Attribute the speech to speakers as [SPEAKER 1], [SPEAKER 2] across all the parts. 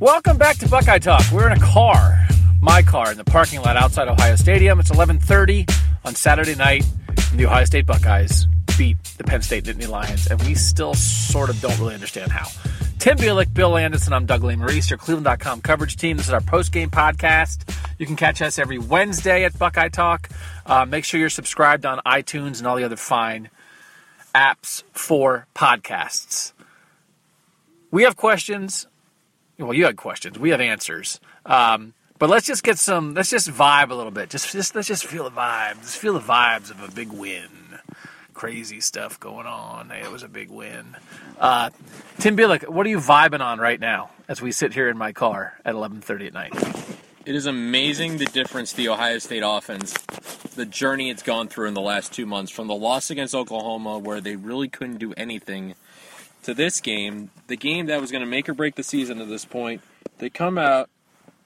[SPEAKER 1] Welcome back to Buckeye Talk. We're in a car, my car, in the parking lot outside Ohio Stadium. It's 11:30 on Saturday night. And the Ohio State Buckeyes beat the Penn State Nittany Lions, and we still sort of don't really understand how. Tim Bielik, Bill Landis, I'm Doug Lesmerises, your Cleveland.com coverage team. This is our post-game podcast. You can catch us every Wednesday at Buckeye Talk. Uh, make sure you're subscribed on iTunes and all the other fine apps for podcasts. We have questions well, you had questions. We have answers. Um, but let's just get some. Let's just vibe a little bit. Just, just let's just feel the vibe. Just feel the vibes of a big win. Crazy stuff going on. Hey, it was a big win. Uh, Tim Bielik, what are you vibing on right now as we sit here in my car at 11:30 at night?
[SPEAKER 2] It is amazing the difference the Ohio State offense, the journey it's gone through in the last two months, from the loss against Oklahoma, where they really couldn't do anything to this game, the game that was going to make or break the season at this point, they come out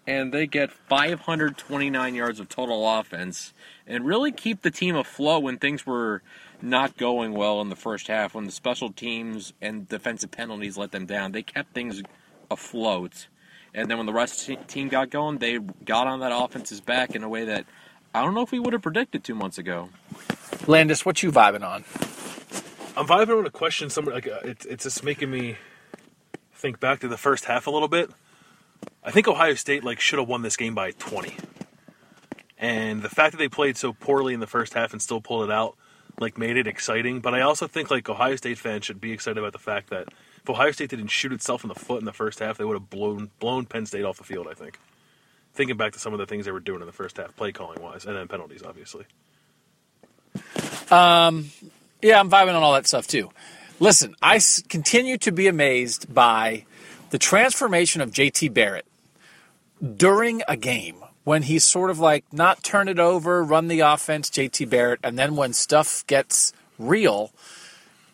[SPEAKER 2] and they get 529 yards of total offense and really keep the team afloat when things were not going well in the first half, when the special teams and defensive penalties let them down. They kept things afloat. And then when the rest the team got going, they got on that offense's back in a way that I don't know if we would have predicted two months ago.
[SPEAKER 1] Landis, what you vibing on?
[SPEAKER 3] I'm vibing on a question somewhere like uh, it's it's just making me think back to the first half a little bit. I think Ohio State like should have won this game by 20. And the fact that they played so poorly in the first half and still pulled it out like made it exciting, but I also think like Ohio State fans should be excited about the fact that if Ohio State didn't shoot itself in the foot in the first half, they would have blown blown Penn State off the field, I think. Thinking back to some of the things they were doing in the first half, play calling wise, and then penalties, obviously.
[SPEAKER 1] Um, yeah, I'm vibing on all that stuff too. Listen, I s- continue to be amazed by the transformation of JT Barrett during a game when he's sort of like not turn it over, run the offense, JT Barrett, and then when stuff gets real,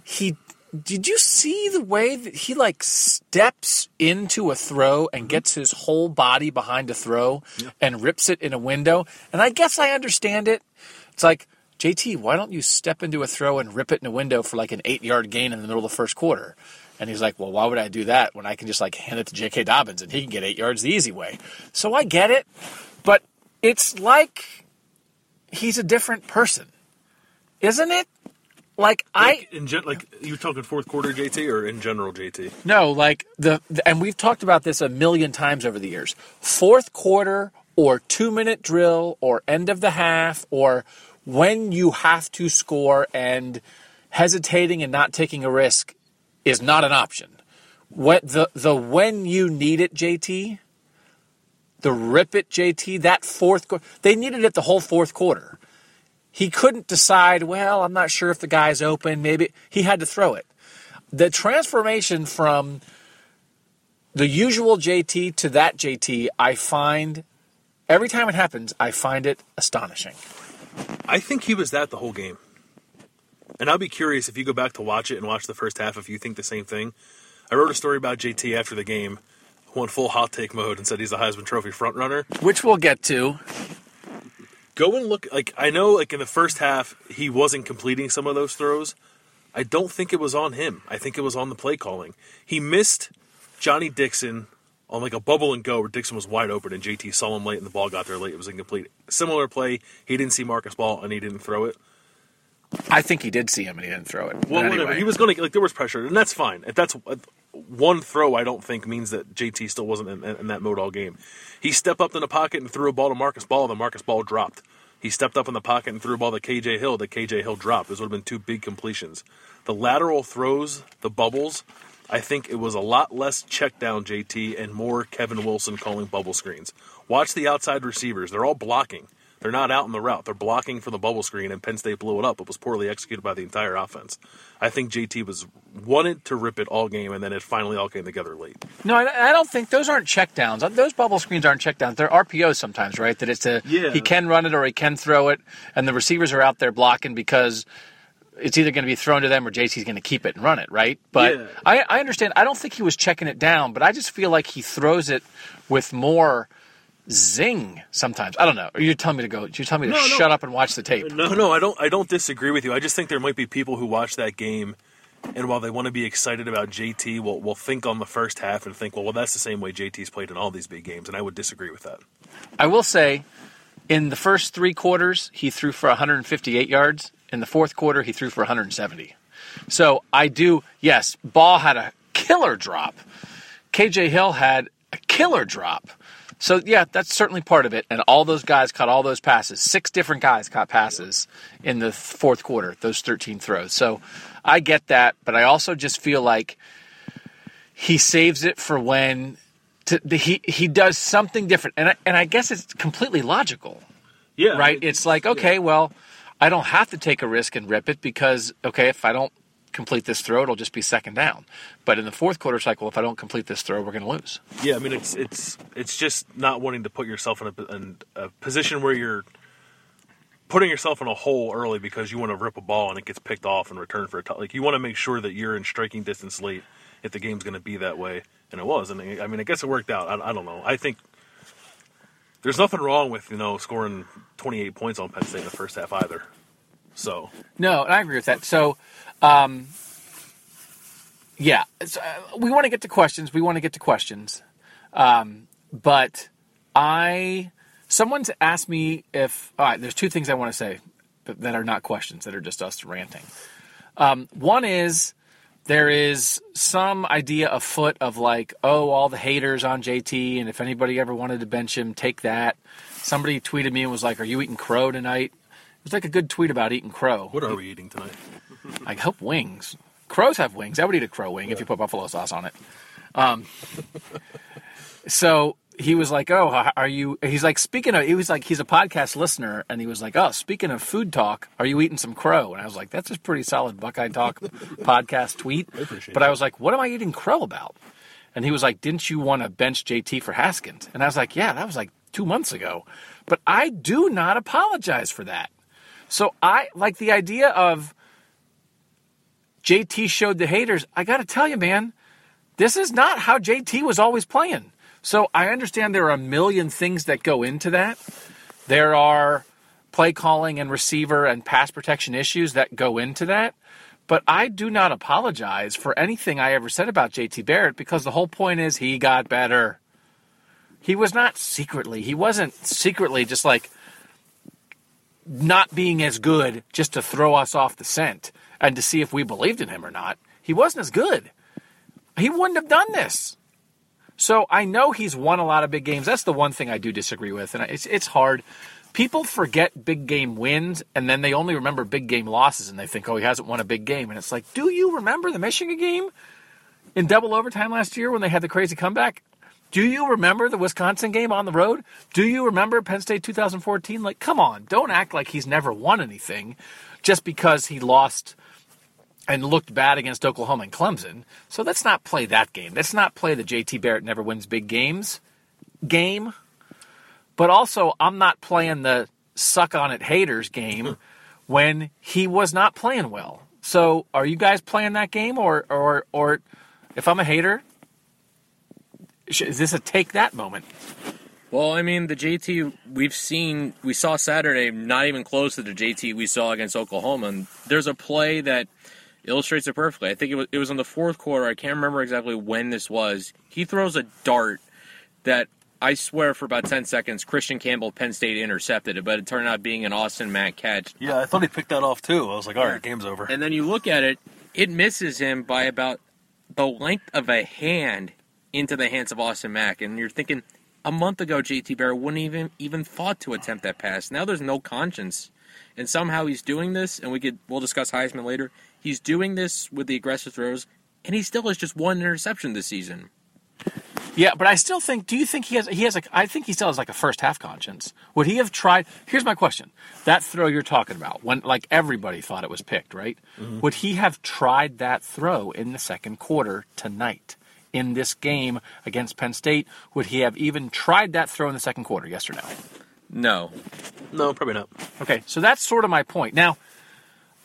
[SPEAKER 1] he did you see the way that he like steps into a throw and mm-hmm. gets his whole body behind a throw and rips it in a window? And I guess I understand it. It's like JT, why don't you step into a throw and rip it in a window for like an eight yard gain in the middle of the first quarter? And he's like, well, why would I do that when I can just like hand it to J.K. Dobbins and he can get eight yards the easy way? So I get it, but it's like he's a different person, isn't it? Like I
[SPEAKER 3] Like, in gen- like you talking fourth quarter JT or in general JT?
[SPEAKER 1] no, like the, the and we've talked about this a million times over the years. Fourth quarter or two minute drill or end of the half or when you have to score and hesitating and not taking a risk is not an option. What the the when you need it, JT, the rip it, JT, that fourth quarter, they needed it the whole fourth quarter. He couldn't decide, well, I'm not sure if the guy's open, maybe he had to throw it. The transformation from the usual JT to that JT, I find every time it happens, I find it astonishing.
[SPEAKER 3] I think he was that the whole game. And I'll be curious if you go back to watch it and watch the first half if you think the same thing. I wrote a story about JT after the game, went full hot take mode and said he's the Heisman Trophy frontrunner.
[SPEAKER 1] Which we'll get to.
[SPEAKER 3] Go and look like I know like in the first half he wasn't completing some of those throws. I don't think it was on him. I think it was on the play calling. He missed Johnny Dixon on like a bubble and go where Dixon was wide open and JT saw him late and the ball got there late. It was incomplete. Similar play, he didn't see Marcus Baugh and he didn't throw it.
[SPEAKER 1] I think he did see him and he didn't throw it.
[SPEAKER 3] Well,
[SPEAKER 1] But
[SPEAKER 3] whatever. He was going to like there was pressure, and that's fine. If that's uh, one throw, I don't think means that JT still wasn't in, in that mode all game. He stepped up in the pocket and threw a ball to Marcus Baugh. The Marcus Baugh dropped. He stepped up in the pocket and threw a ball to KJ Hill. The KJ Hill dropped. Those would have been two big completions. The lateral throws, the bubbles. I think it was a lot less check down JT and more Kevin Wilson calling bubble screens. Watch the outside receivers; they're all blocking. They're not out in the route. They're blocking for the bubble screen, and Penn State blew it up. It was poorly executed by the entire offense. I think JT was wanted to rip it all game, and then it finally all came together late.
[SPEAKER 1] No, I I don't think those aren't checkdowns. Uh, those bubble screens aren't checkdowns. They're RPOs sometimes, right? That it's a
[SPEAKER 3] Yeah.
[SPEAKER 1] he can run it or he can throw it, and the receivers are out there blocking because it's either going to be thrown to them or JT's going to keep it and run it, right? But
[SPEAKER 3] Yeah.
[SPEAKER 1] I, I understand. I don't think he was checking it down, but I just feel like he throws it with more zing sometimes. I don't know. You're telling me to go. You're telling me to
[SPEAKER 3] No, no.
[SPEAKER 1] shut up and watch the tape.
[SPEAKER 3] No, no, I don't. I don't disagree with you. I just think there might be people who watch that game, and while they want to be excited about JT, will will think on the first half and think, well, well, that's the same way JT's played in all these big games, and I would disagree with that.
[SPEAKER 1] I will say, in the first three quarters, he threw for 158 yards. In the fourth quarter, he threw for 170. So I do, yes, Baugh had a killer drop. KJ Hill had a killer drop. So yeah, that's certainly part of it. And all those guys caught all those passes. Six different guys caught passes in the fourth quarter, those 13 throws. So I get that, but I also just feel like he saves it for when to, the, he he does something different, and I, and I guess it's completely logical,
[SPEAKER 3] Yeah,
[SPEAKER 1] right? It's like okay, well, I don't have to take a risk and rip it because okay, if I don't complete this throw, it'll just be second down. But in the fourth quarter, well, if I don't complete this throw, we're going to lose.
[SPEAKER 3] Yeah, I mean it's it's it's just not wanting to put yourself in a, in a position where you're putting yourself in a hole early because you want to rip a ball and it gets picked off and return for a. Like you want to make sure that you're in striking distance late if the game's going to be that way, and it was. And I mean, I guess it worked out. I, I don't know. I think there's nothing wrong with you know scoring 28 points on Penn State in the first half either. So
[SPEAKER 1] No, and I agree with that. So, um, yeah, uh, we want to get to questions. We want to get to questions. Um, but I, someone's asked me if, all right, there's two things I want to say that that are not questions, that are just us ranting. Um, one is there is some idea afoot of like, oh, all the haters on JT, and if anybody ever wanted to bench him, take that. Somebody tweeted me and was like, "Are you eating crow tonight?" It was like a good tweet about eating crow.
[SPEAKER 3] what are we eating tonight?
[SPEAKER 1] I hope wings. Crows have wings. I would eat a crow wing if you put buffalo sauce on it. Um, so he was like, "Oh, are you?" He's like, "Speaking of," he was like, "He's a podcast listener," and he was like, "Oh, speaking of food talk, are you eating some crow?" And I was like, "That's a pretty solid Buckeye Talk podcast tweet."
[SPEAKER 3] appreciate
[SPEAKER 1] but I was like, "What am I eating crow about?" And he was like, "Didn't you want to bench JT for Haskins?" And I was like, "Yeah, that was like two months ago." But I do not apologize for that. So I like the idea of JT showed the haters. I got to tell you, man, this is not how JT was always playing. So I understand there are a million things that go into that. There are play calling and receiver and pass protection issues that go into that. But I do not apologize for anything I ever said about JT Barrett because the whole point is he got better. He was not secretly, he wasn't secretly just like not being as good just to throw us off the scent and to see if we believed in him or not. He wasn't as good. He wouldn't have done this. So I know he's won a lot of big games. That's the one thing I do disagree with, and it's it's hard. People forget big game wins, and then they only remember big game losses, and they think, "Oh, he hasn't won a big game." And it's like, do you remember the Michigan game in double overtime last year when they had the crazy comeback? Do you remember the Wisconsin game on the road? Do you remember Penn State 2014? Like, come on, don't act like he's never won anything just because he lost and looked bad against Oklahoma and Clemson. So let's not play that game. Let's not play the JT Barrett never wins big games game. But also, I'm not playing the suck on it haters game when he was not playing well. So, are you guys playing that game, or or or if I'm a hater, is this a take that moment?
[SPEAKER 2] Well, I mean, the JT we've seen, we saw Saturday, not even close to the JT we saw against Oklahoma. And there's a play that illustrates it perfectly. I think it was, it was in the fourth quarter. I can't remember exactly when this was. He throws a dart that I swear for about 10 seconds, Christian Campbell, Penn State intercepted it, but it turned out being an Austin Mack catch.
[SPEAKER 3] Yeah, I thought he picked that off too. I was like, all right, game's over.
[SPEAKER 2] And then you look at it, it misses him by about the length of a hand into the hands of Austin Mack. And you're thinking, a month ago, JT Barrett wouldn't even even thought to attempt that pass. Now there's no conscience. And somehow he's doing this, and we could we'll discuss Heisman later. He's doing this with the aggressive throws, and he still has just one interception this season.
[SPEAKER 1] Yeah, but I still think. Do you think he has? He has like. I think he still has like a first half conscience. Would he have tried? Here's my question: That throw you're talking about, when like everybody thought it was picked, right? Mm-hmm. Would he have tried that throw in the second quarter tonight in this game against Penn State? Would he have even tried that throw in the second quarter? Yes or no?
[SPEAKER 2] No.
[SPEAKER 3] no, probably not.
[SPEAKER 1] Okay, so that's sort of my point. Now,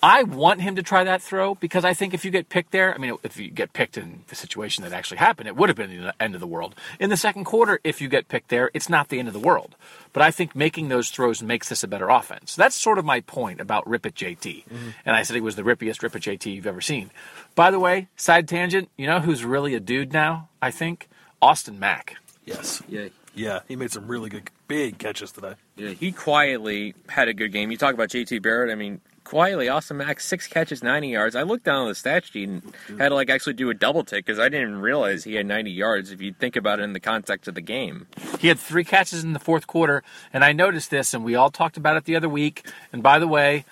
[SPEAKER 1] I want him to try that throw because I think if you get picked there, I mean, if you get picked in the situation that actually happened, it would have been the end of the world. In the second quarter, if you get picked there, it's not the end of the world. But I think making those throws makes this a better offense. That's sort of my point about Rip at JT. Mm-hmm. And I said he was the rippiest Rip at JT you've ever seen. By the way, side tangent, you know who's really a dude now, I think? Austin Mack.
[SPEAKER 3] Yes.
[SPEAKER 2] Yeah.
[SPEAKER 3] Yeah, he made some really good, big catches today.
[SPEAKER 2] Yeah, he quietly had a good game. You talk about JT Barrett. I mean, quietly, Austin Mack six catches, ninety yards. I looked down on the stat sheet and mm-hmm. had to like actually do a double take because I didn't even realize he had ninety yards. If you think about it in the context of the game,
[SPEAKER 1] He had three catches in the fourth quarter, and I noticed this, and we all talked about it the other week. And by the way,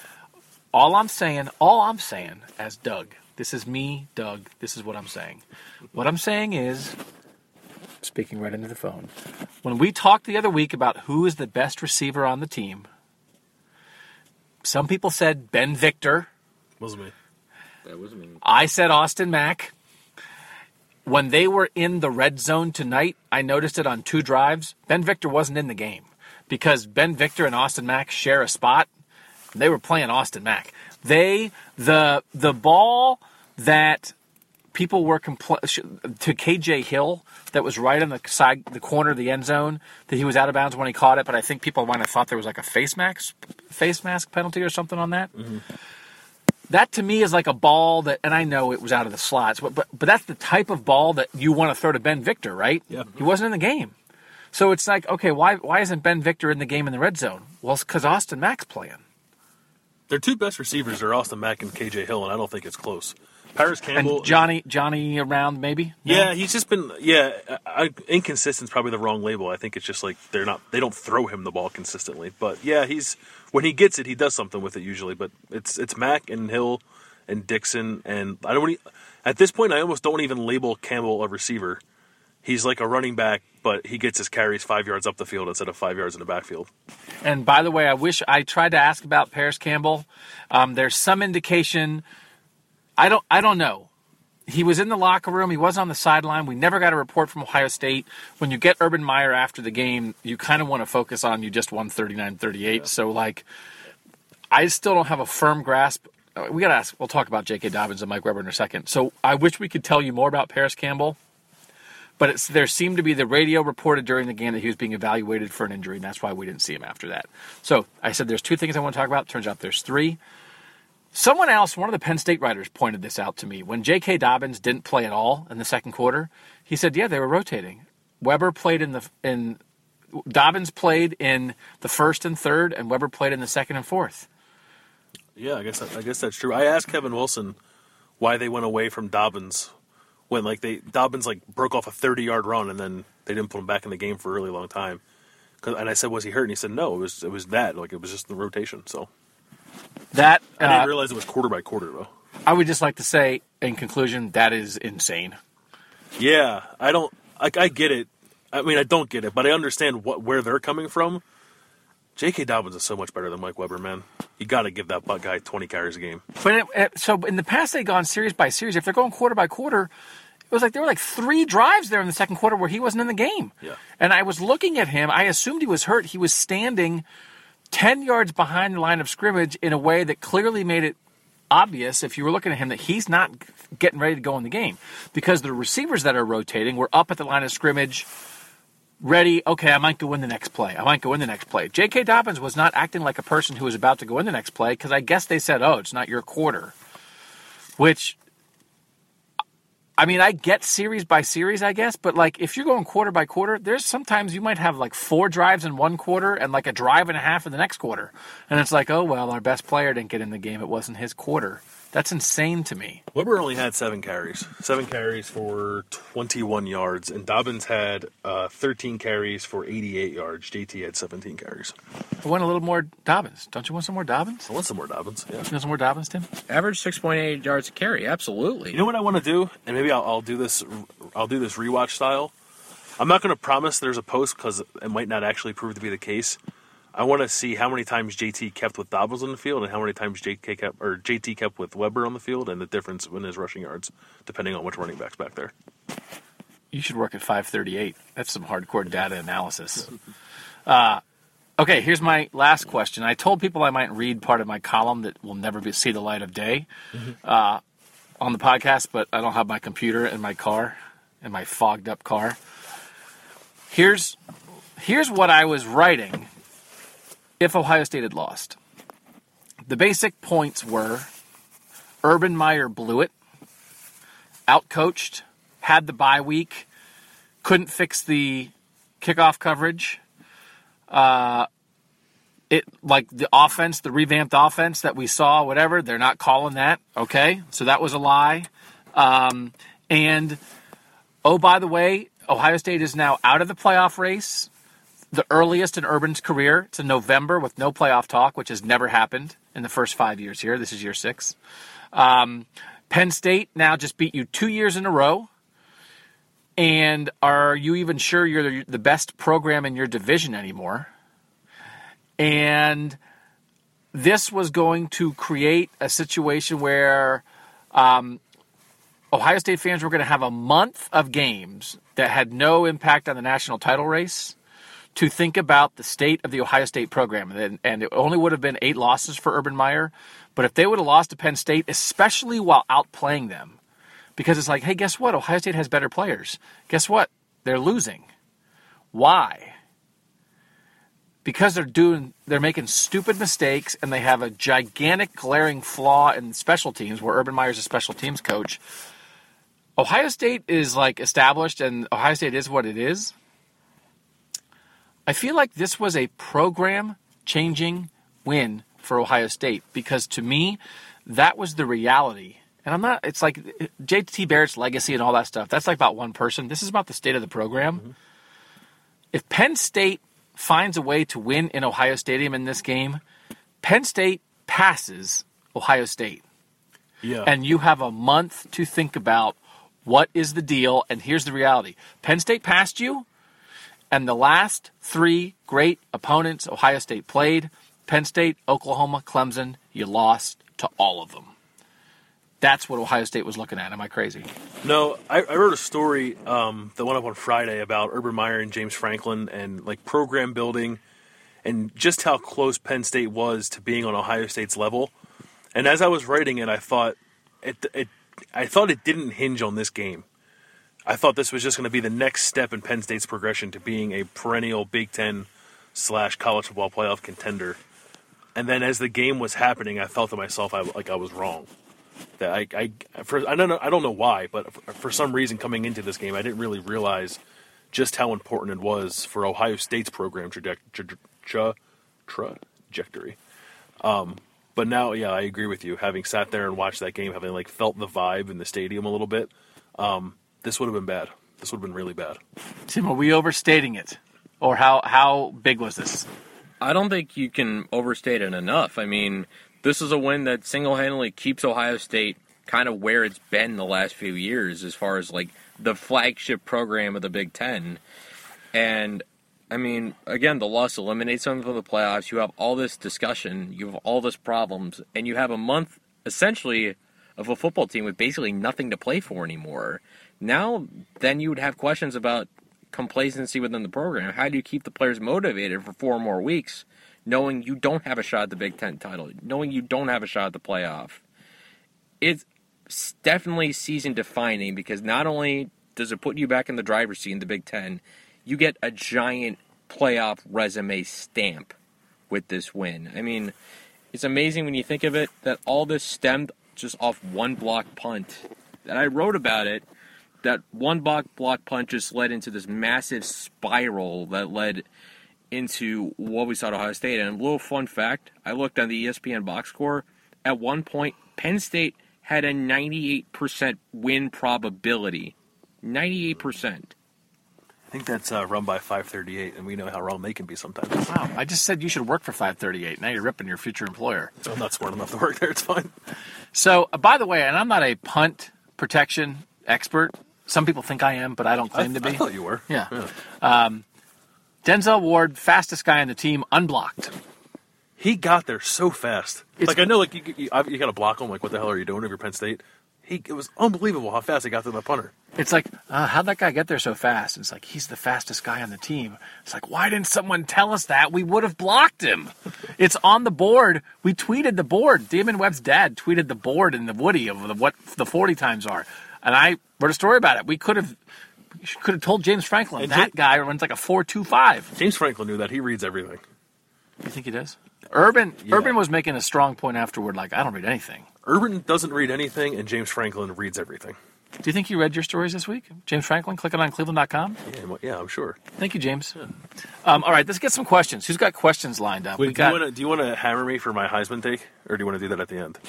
[SPEAKER 1] all I'm saying, all I'm saying as Doug, this is me, Doug, this is what I'm saying. What I'm saying is, speaking right into the phone, when we talked the other week about who is the best receiver on the team, some people said Ben Victor.
[SPEAKER 3] Wasn't me.
[SPEAKER 2] that was me.
[SPEAKER 1] I said Austin Mack. When they were in the red zone tonight, I noticed it on two drives. Ben Victor wasn't in the game because Ben Victor and Austin Mack share a spot. They were playing Austin Mack. They the the ball that people were compl- to KJ Hill that was right on the side the corner of the end zone that he was out of bounds when he caught it, but I think people might have thought there was like a face mask face mask penalty or something on that mm-hmm. that to me is like a ball that, and I know it was out of the slots, but but, but that's the type of ball that you want to throw to Ben Victor, right?
[SPEAKER 3] Yeah.
[SPEAKER 1] He wasn't in the game, so it's like, okay, why why isn't Ben Victor in the game in the red zone? Well, it's because Austin Mack's playing.
[SPEAKER 3] Their two best receivers are Austin Mack and KJ Hill, and I don't think it's close. Parris Campbell.
[SPEAKER 1] And Johnny Johnny around maybe. No?
[SPEAKER 3] Yeah, he's just been yeah. I, inconsistent's probably the wrong label. I think it's just like they're not they don't throw him the ball consistently. But yeah, he's when he gets it, he does something with it usually. But it's it's Mack and Hill and Dixon and I don't. At this point, I almost don't even label Campbell a receiver. He's like a running back, but he gets his carries five yards up the field instead of five yards in the backfield.
[SPEAKER 1] And by the way, I wish I tried to ask about Parris Campbell. Um, there's some indication. I don't. I don't know. He was in the locker room. He was on the sideline. We never got a report from Ohio State. When you get Urban Meyer after the game, you kind of want to focus on you just won 39-38. So like, I still don't have a firm grasp. We got to ask. We'll talk about J.K. Dobbins and Mike Weber in a second. So I wish we could tell you more about Parris Campbell. But it's, there seemed to be the radio reported during the game that he was being evaluated for an injury, and that's why we didn't see him after that. So I said there's two things I want to talk about. Turns out there's three. Someone else, one of the Penn State writers, pointed this out to me. When J.K. Dobbins didn't play at all in the second quarter, he said, "Yeah, they were rotating. Weber played in the in Dobbins played in the first and third, and Weber played in the second and fourth.
[SPEAKER 3] Yeah, I guess that, I guess that's true. I asked Kevin Wilson why they went away from Dobbins when like they Dobbins like broke off a 30 yard run and then they didn't put him back in the game for a really long time. And I said, was he hurt? And he said, no, it was it was that like it was just the rotation. So
[SPEAKER 1] That
[SPEAKER 3] I didn't
[SPEAKER 1] uh,
[SPEAKER 3] realize it was quarter by quarter though.
[SPEAKER 1] I would just like to say, in conclusion, that is insane.
[SPEAKER 3] Yeah, I don't. I, I get it. I mean, I don't get it, but I understand what where they're coming from. J.K. Dobbins is so much better than Mike Weber, man. You got to give that butt guy 20 carries a game.
[SPEAKER 1] But it, it- so in the past, they've gone series by series. If they're going quarter by quarter, it was like there were like three drives there in the second quarter where he wasn't in the game.
[SPEAKER 3] Yeah.
[SPEAKER 1] And I was looking at him. I assumed he was hurt. He was standing ten yards behind the line of scrimmage in a way that clearly made it obvious if you were looking at him that he's not getting ready to go in the game. Because the receivers that are rotating were up at the line of scrimmage ready okay i might go in the next play. I might go in the next play. J.k dobbins was not acting like a person who was about to go in the next play because i guess they said oh it's not your quarter which I mean, I get series by series, I guess, but like if you're going quarter by quarter, there's sometimes you might have like four drives in one quarter and like a drive and a half in the next quarter. And it's like, oh, well, our best player didn't get in the game. It wasn't his quarter. That's insane to me.
[SPEAKER 3] Weber only had seven carries, seven carries for 21 yards, and Dobbins had uh, 13 carries for 88 yards. JT had 17 carries.
[SPEAKER 1] I want a little more Dobbins. Don't you want some more Dobbins?
[SPEAKER 3] I want some more Dobbins. Yeah.
[SPEAKER 1] You want some more Dobbins, Tim?
[SPEAKER 2] Average 6.8 yards a carry, absolutely.
[SPEAKER 3] You know what I want to do, and maybe I'll, I'll do this. I'll do this rewatch style. I'm not going to promise there's a post because it might not actually prove to be the case. I want to see how many times JT kept with Dobbins on the field and how many times JK kept or JT kept with Weber on the field and the difference in his rushing yards, depending on which running backs back there.
[SPEAKER 1] You should work at 538. That's some hardcore data analysis. Uh, okay, here's my last question. I told people I might read part of my column that will never be, see the light of day uh, on the podcast, but I don't have my computer in my car, in my fogged up car. Here's here's what I was writing if Ohio State had lost. The basic points were Urban Meyer blew it, outcoached, had the bye week, couldn't fix the kickoff coverage. Uh, it like the offense, the revamped offense that we saw, whatever. They're not calling that. Okay, so that was a lie. Um, and oh, by the way, Ohio State is now out of the playoff race the earliest in Urban's career. In November with no playoff talk, which has never happened in the first five years here. This is year six. Um, Penn State now just beat you two years in a row. And are you even sure you're the best program in your division anymore? And this was going to create a situation where um, Ohio State fans were going to have a month of games that had no impact on the national title race to think about the state of the Ohio State program. And, and it only would have been eight losses for Urban Meyer. But if they would have lost to Penn State, especially while outplaying them, because it's like, hey, guess what? Ohio State has better players. Guess what? They're losing. Why? Because they're doing they're making stupid mistakes and they have a gigantic glaring flaw in special teams where Urban Meyer's a special teams coach. Ohio State is like established and Ohio State is what it is. I feel like this was a program changing win for Ohio State because to me, that was the reality. And I'm not, it's like JT Barrett's legacy and all that stuff. That's like about one person. This is about the state of the program. Mm-hmm. If Penn State finds a way to win in Ohio Stadium in this game, Penn State passes Ohio State.
[SPEAKER 3] Yeah.
[SPEAKER 1] And you have a month to think about what is the deal. And here's the reality Penn State passed you and the last three great opponents Ohio State played Penn State, Oklahoma, Clemson you lost to all of them. That's what Ohio State was looking at. Am I crazy?
[SPEAKER 3] No, I, I wrote a story um, that went up on Friday about Urban Meyer and James Franklin and like program building and just how close Penn State was to being on Ohio State's level. And as I was writing it, I thought it, it I thought it didn't hinge on this game. I thought this was just going to be the next step in Penn State's progression to being a perennial Big Ten slash college football playoff contender. And then as the game was happening, I felt to myself I, like I was wrong. That I, I, for, I don't know, I don't know why, but for, some reason coming into this game, I didn't really realize just how important it was for Ohio State's program trajectory. Um, but now, yeah, I agree with you. Having sat there and watched that game, having like felt the vibe in the stadium a little bit, um, this would have been bad. This would have been really bad.
[SPEAKER 1] Tim, are we overstating it? Or how, how big was this?
[SPEAKER 2] I don't think you can overstate it enough. I mean, this is a win that single handedly keeps Ohio State kind of where it's been the last few years as far as like the flagship program of the Big Ten. And I mean, again, the loss eliminates them from the playoffs. You have all this discussion, you have all this problems, and you have a month essentially of a football team with basically nothing to play for anymore. Now, then you would have questions about complacency within the program. How do you keep the players motivated for four more weeks, knowing you don't have a shot at the Big Ten title, knowing you don't have a shot at the playoff? It's definitely season defining because not only does it put you back in the driver's seat in the Big Ten, you get a giant playoff resume stamp with this win. I mean, it's amazing when you think of it that all this stemmed just off one block punt. And I wrote about it that one block block punch just led into this massive spiral that led into what we saw at Ohio State. And a little fun fact: I looked on the ESPN box score. At one point, Penn State had a 98% win probability. 98%.
[SPEAKER 3] I think that's uh, run by 538, and we know how wrong they can be sometimes.
[SPEAKER 1] Wow, I just said you should work for 538. Now you're ripping your future employer.
[SPEAKER 3] I'm not smart enough to work there. It's fine.
[SPEAKER 1] So, uh, by the way, and I'm not a punt protection expert. Some people think I am, but I don't
[SPEAKER 3] I,
[SPEAKER 1] claim to be.
[SPEAKER 3] I thought you were.
[SPEAKER 1] Yeah. Denzel Ward, fastest guy on the team, unblocked.
[SPEAKER 3] He got there so fast.
[SPEAKER 1] It's-
[SPEAKER 3] like I know, like you, you, you got to block him. Like what the hell are you doing if you're Penn State? He it was unbelievable how fast he got to the punter.
[SPEAKER 1] It's like, uh, how'd that guy get there so fast? And it's like, he's the fastest guy on the team. It's like, why didn't someone tell us that? We would have blocked him. it's on the board. We tweeted the board. Damon Webb's dad tweeted the board and the Woody of the, what the 40 times are. And I wrote a story about it. We could have could have told James Franklin
[SPEAKER 3] And
[SPEAKER 1] that
[SPEAKER 3] Ja-
[SPEAKER 1] guy runs like a 4.25.
[SPEAKER 3] James Franklin knew that. He reads everything.
[SPEAKER 1] You think he does? Urban
[SPEAKER 3] Yeah.
[SPEAKER 1] Urban was making a strong point afterward, like, I don't read anything.
[SPEAKER 3] Urban doesn't read anything, and James Franklin reads everything.
[SPEAKER 1] Do you think you read your stories this week? James Franklin, clicking on cleveland.com?
[SPEAKER 3] Yeah, well, yeah, I'm sure.
[SPEAKER 1] Thank you, James. Um, all right, let's get some questions. Who's got questions lined up?
[SPEAKER 3] Wait,
[SPEAKER 1] we
[SPEAKER 3] do,
[SPEAKER 1] got,
[SPEAKER 3] you wanna, do you want to hammer me for my Heisman take, or do you want to do that at the end?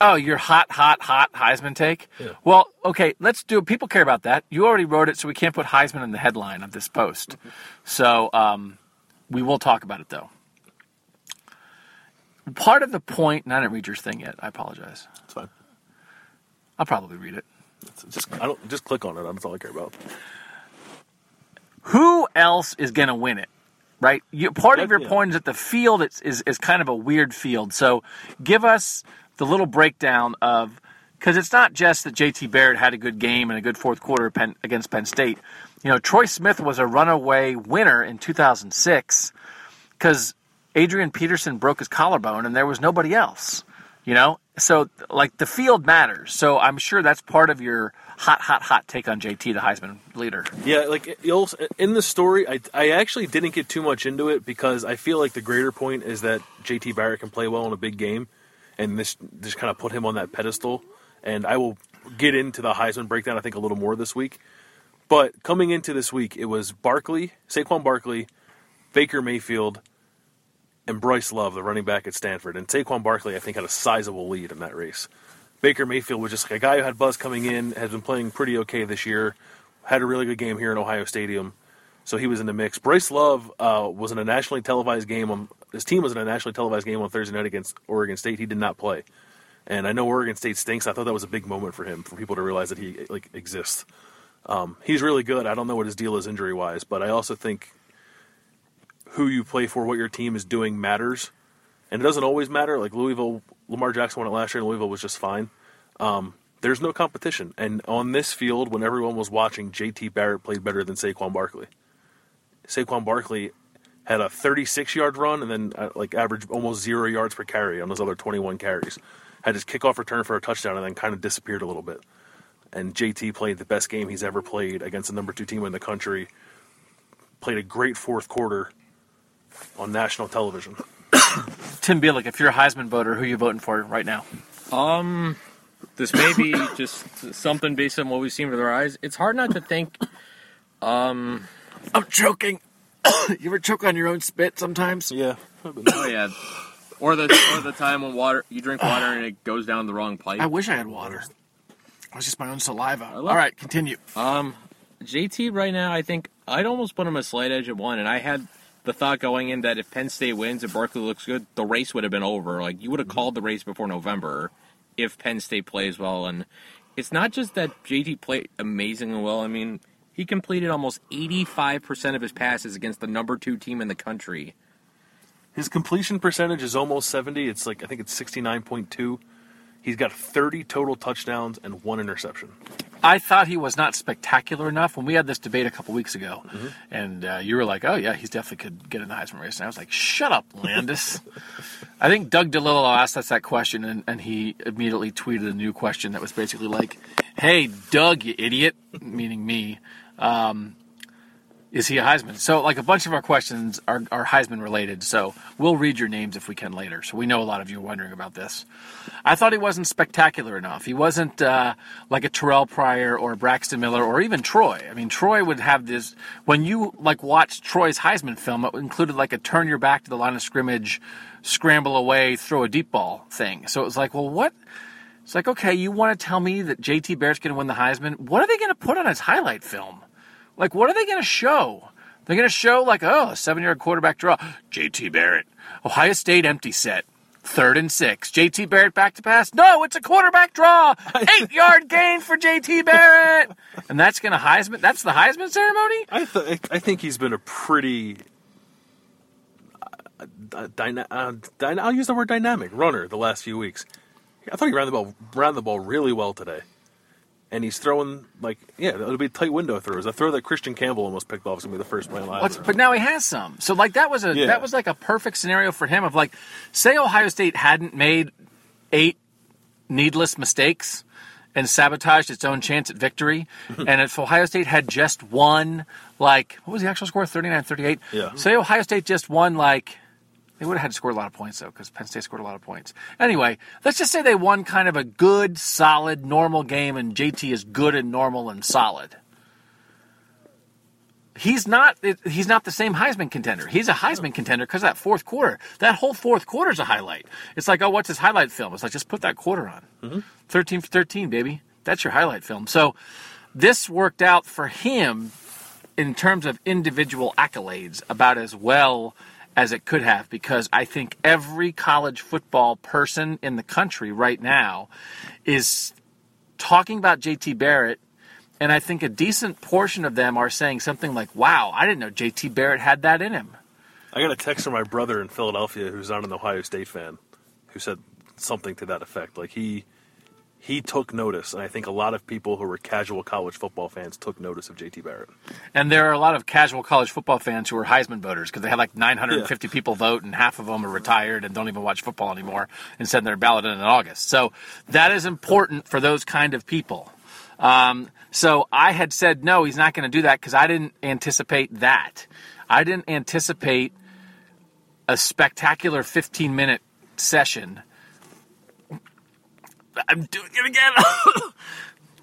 [SPEAKER 1] Oh, your hot, hot, hot Heisman take?
[SPEAKER 3] Yeah.
[SPEAKER 1] Well, okay, let's do it. People care about that. You already wrote it, so we can't put Heisman in the headline of this post. So um, we will talk about it, though. Part of the point, and I didn't read your thing yet. I apologize.
[SPEAKER 3] It's fine.
[SPEAKER 1] I'll probably read it.
[SPEAKER 3] It's just I don't just click on it. That's all I care about.
[SPEAKER 1] who else is going to win it? Right? You, part of your point is that the field is, is, is kind of a weird field. So give us the little breakdown of because it's not just that JT Barrett had a good game and a good fourth quarter Penn, against Penn State. You know, Troy Smith was a runaway winner in 2006 because Adrian Peterson broke his collarbone and there was nobody else. You know, so like the field matters. So I'm sure that's part of your hot, hot, hot take on JT, the Heisman leader.
[SPEAKER 3] Yeah, like in the story, I, I actually didn't get too much into it because I feel like the greater point is that JT Barrett can play well in a big game, and this just kind of put him on that pedestal. And I will get into the Heisman breakdown, I think, a little more this week. But coming into this week, it was Barkley, Saquon Barkley, Baker Mayfield, and Bryce Love, the running back at Stanford. And Saquon Barkley, I think, had a sizable lead in that race. Baker Mayfield was just like a guy who had buzz coming in, has been playing pretty okay this year, had a really good game here in Ohio Stadium, so he was in the mix. Bryce Love uh, was in a nationally televised game. On, his team was in a nationally televised game on Thursday night against Oregon State. He did not play, and I know Oregon State stinks. I thought that was a big moment for him, for people to realize that he like exists. Um, he's really good. I don't know what his deal is injury wise, but I also think who you play for, what your team is doing matters. And it doesn't always matter. Like Louisville, Lamar Jackson won it last year, and Louisville was just fine. Um, there's no competition. And on this field, when everyone was watching, JT Barrett played better than Saquon Barkley. Saquon Barkley had a 36 yard run and then uh, like averaged almost zero yards per carry on those other 21 carries. Had his kickoff return for a touchdown and then kind of disappeared a little bit. And JT played the best game he's ever played against the number two team in the country. Played a great fourth quarter on national television.
[SPEAKER 1] Tim Bielik, if you're a Heisman voter, who are you voting for right now?
[SPEAKER 2] Um, this may be just something based on what we've seen with our eyes. It's hard not to think.
[SPEAKER 1] I'm choking. you ever choke on your own spit sometimes?
[SPEAKER 3] Yeah.
[SPEAKER 2] Oh yeah, or the or the time when water you drink water and it goes down the wrong pipe.
[SPEAKER 1] I wish I had water. It was just my own saliva. All right, continue.
[SPEAKER 2] Um, JT right now, I think I'd almost put him a slight edge at one, and I had the thought going in that if Penn State wins and Barkley looks good, the race would have been over. Like you would have called the race before November if Penn State plays well, and it's not just that JT played amazingly well. I mean, he completed almost eighty-five percent of his passes against the number two team in the country.
[SPEAKER 3] His completion percentage is almost 70. It's like, I think it's 69.2. He's got 30 total touchdowns and one interception.
[SPEAKER 1] I thought he was not spectacular enough when we had this debate a couple weeks ago, and uh, you were like, "Oh yeah, he's definitely could get in the Heisman race." And I was like, "Shut up, Landis." I think Doug DeLillo asked us that question, and, and he immediately tweeted a new question that was basically like, "Hey, Doug, you idiot," meaning me. Um, Is he a Heisman? So, like a bunch of our questions are, are Heisman related. So, we'll read your names if we can later. So, we know a lot of you are wondering about this. I thought he wasn't spectacular enough. He wasn't uh, like a Terrell Pryor or Braxton Miller or even Troy. I mean, Troy would have this. When you like watched Troy's Heisman film, it included like a turn your back to the line of scrimmage, scramble away, throw a deep ball thing. So it was like, well, what? It's like, okay, you want to tell me that JT Barrett's going to win the Heisman? What are they going to put on his highlight film? Like, what are they going to show? They're going to show, like, oh, a seven yard quarterback draw. JT Barrett. Ohio State empty set. Third and six. JT Barrett back to pass. No, it's a quarterback draw. Eight yard gain for JT Barrett. And that's going to Heisman. That's the Heisman ceremony?
[SPEAKER 3] I, th- I think he's been a pretty. Uh, dyna- uh, dyna- I'll use the word dynamic runner the last few weeks. I thought he ran the ball ran the ball really well today and he's throwing like yeah, it'll be tight window throws. A throw that Christian Campbell almost picked off is gonna be the first play live.
[SPEAKER 1] But now he has some. So like that was a
[SPEAKER 3] Yeah.
[SPEAKER 1] that was like a perfect scenario for him of like, say Ohio State hadn't made eight needless mistakes and sabotaged its own chance at victory, and if Ohio State had just won like what was the actual score 39-38?
[SPEAKER 3] Yeah.
[SPEAKER 1] Say Ohio State just won like they would have had to score a lot of points though, because Penn State scored a lot of points. Anyway, let's just say they won kind of a good, solid, normal game, and JT is good and normal and solid. He's not. He's not the same Heisman contender. He's a Heisman contender because that fourth quarter. That whole fourth quarter is a highlight. It's like, oh, what's his highlight film? It's like just put that quarter on. Mm-hmm. Thirteen for thirteen, baby. That's your highlight film. So this worked out for him in terms of individual accolades about as well as it could have because I think every college football person in the country right now is talking about JT Barrett and I think a decent portion of them are saying something like, "Wow, I didn't know JT Barrett had that in him."
[SPEAKER 3] I got a text from my brother in Philadelphia who's not an Ohio State fan, who said something to that effect. Like he he took notice, and I think a lot of people who were casual college football fans took notice of JT Barrett.
[SPEAKER 1] And there are a lot of casual college football fans who are Heisman voters because they had like 950 people vote, and half of them are retired and don't even watch football anymore and send their ballot in in August. So that is important for those kind of people. Um, so I had said no, he's not going to do that because I didn't anticipate that. I didn't anticipate a spectacular 15 minute session. I'm doing it again.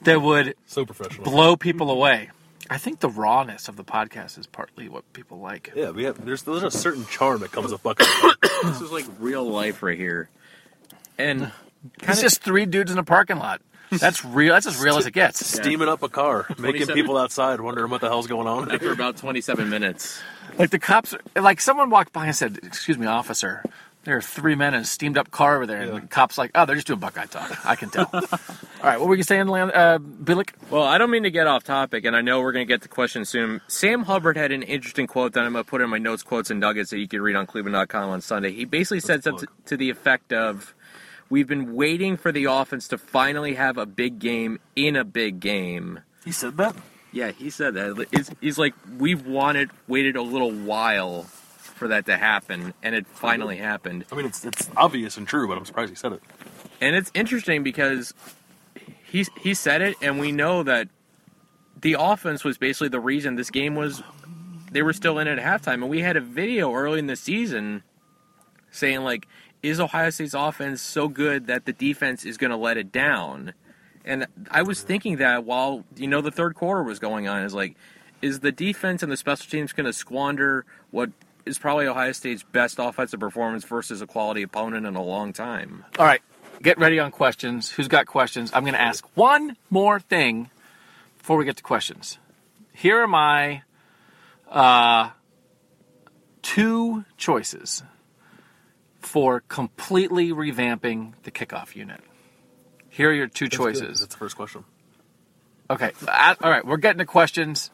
[SPEAKER 1] that would
[SPEAKER 3] So professional.
[SPEAKER 1] blow people away. I think the rawness of the podcast is partly what people like.
[SPEAKER 3] yeah, we have. There's there's a certain charm that comes with Buckeye.
[SPEAKER 2] This is like real life right here. And
[SPEAKER 1] It's just three dudes in a parking lot. That's real. That's as real as it gets.
[SPEAKER 3] Steaming up a car, making
[SPEAKER 2] 27
[SPEAKER 3] people outside wondering what the hell's going on.
[SPEAKER 2] after about 27 minutes.
[SPEAKER 1] Like the cops, like someone walked by and said, "Excuse me, officer." There are three men in a steamed up car over there, and
[SPEAKER 3] Yeah.
[SPEAKER 1] the cops like, "Oh, they're just doing Buckeye talk." I can tell. All right, what were you saying, Lan- uh, Bielik?
[SPEAKER 2] Well, I don't mean to get off topic, and I know we're going to get to questions soon. Sam Hubbard had an interesting quote that I'm going to put in my notes, quotes, and nuggets that you can read on Cleveland.com on Sunday. He basically said something
[SPEAKER 3] plug.
[SPEAKER 2] to the effect of, "We've been waiting for the offense to finally have a big game in a big game."
[SPEAKER 3] He said that.
[SPEAKER 2] Yeah, he said that. He's, he's like, "We've wanted, waited a little while for that to happen, and it finally happened."
[SPEAKER 3] I mean, it's it's obvious and true, but I'm surprised he said it.
[SPEAKER 2] And it's interesting because he he said it, and we know that the offense was basically the reason this game was. They were still in it at halftime, and we had a video early in the season saying like, "Is Ohio State's offense so good that the defense is going to let it down?" And I was thinking that while you know the third quarter was going on, is like, is the defense and the special teams going to squander what is probably Ohio State's best offensive performance versus a quality opponent in a long time?
[SPEAKER 1] All right, get ready on questions. Who's got questions? I'm going to ask one more thing before we get to questions. Here are my uh, two choices for completely revamping the kickoff unit. Here are your two
[SPEAKER 3] That's good.
[SPEAKER 1] choices.
[SPEAKER 3] That's the first question.
[SPEAKER 1] Okay. Uh, All right. We're getting to questions.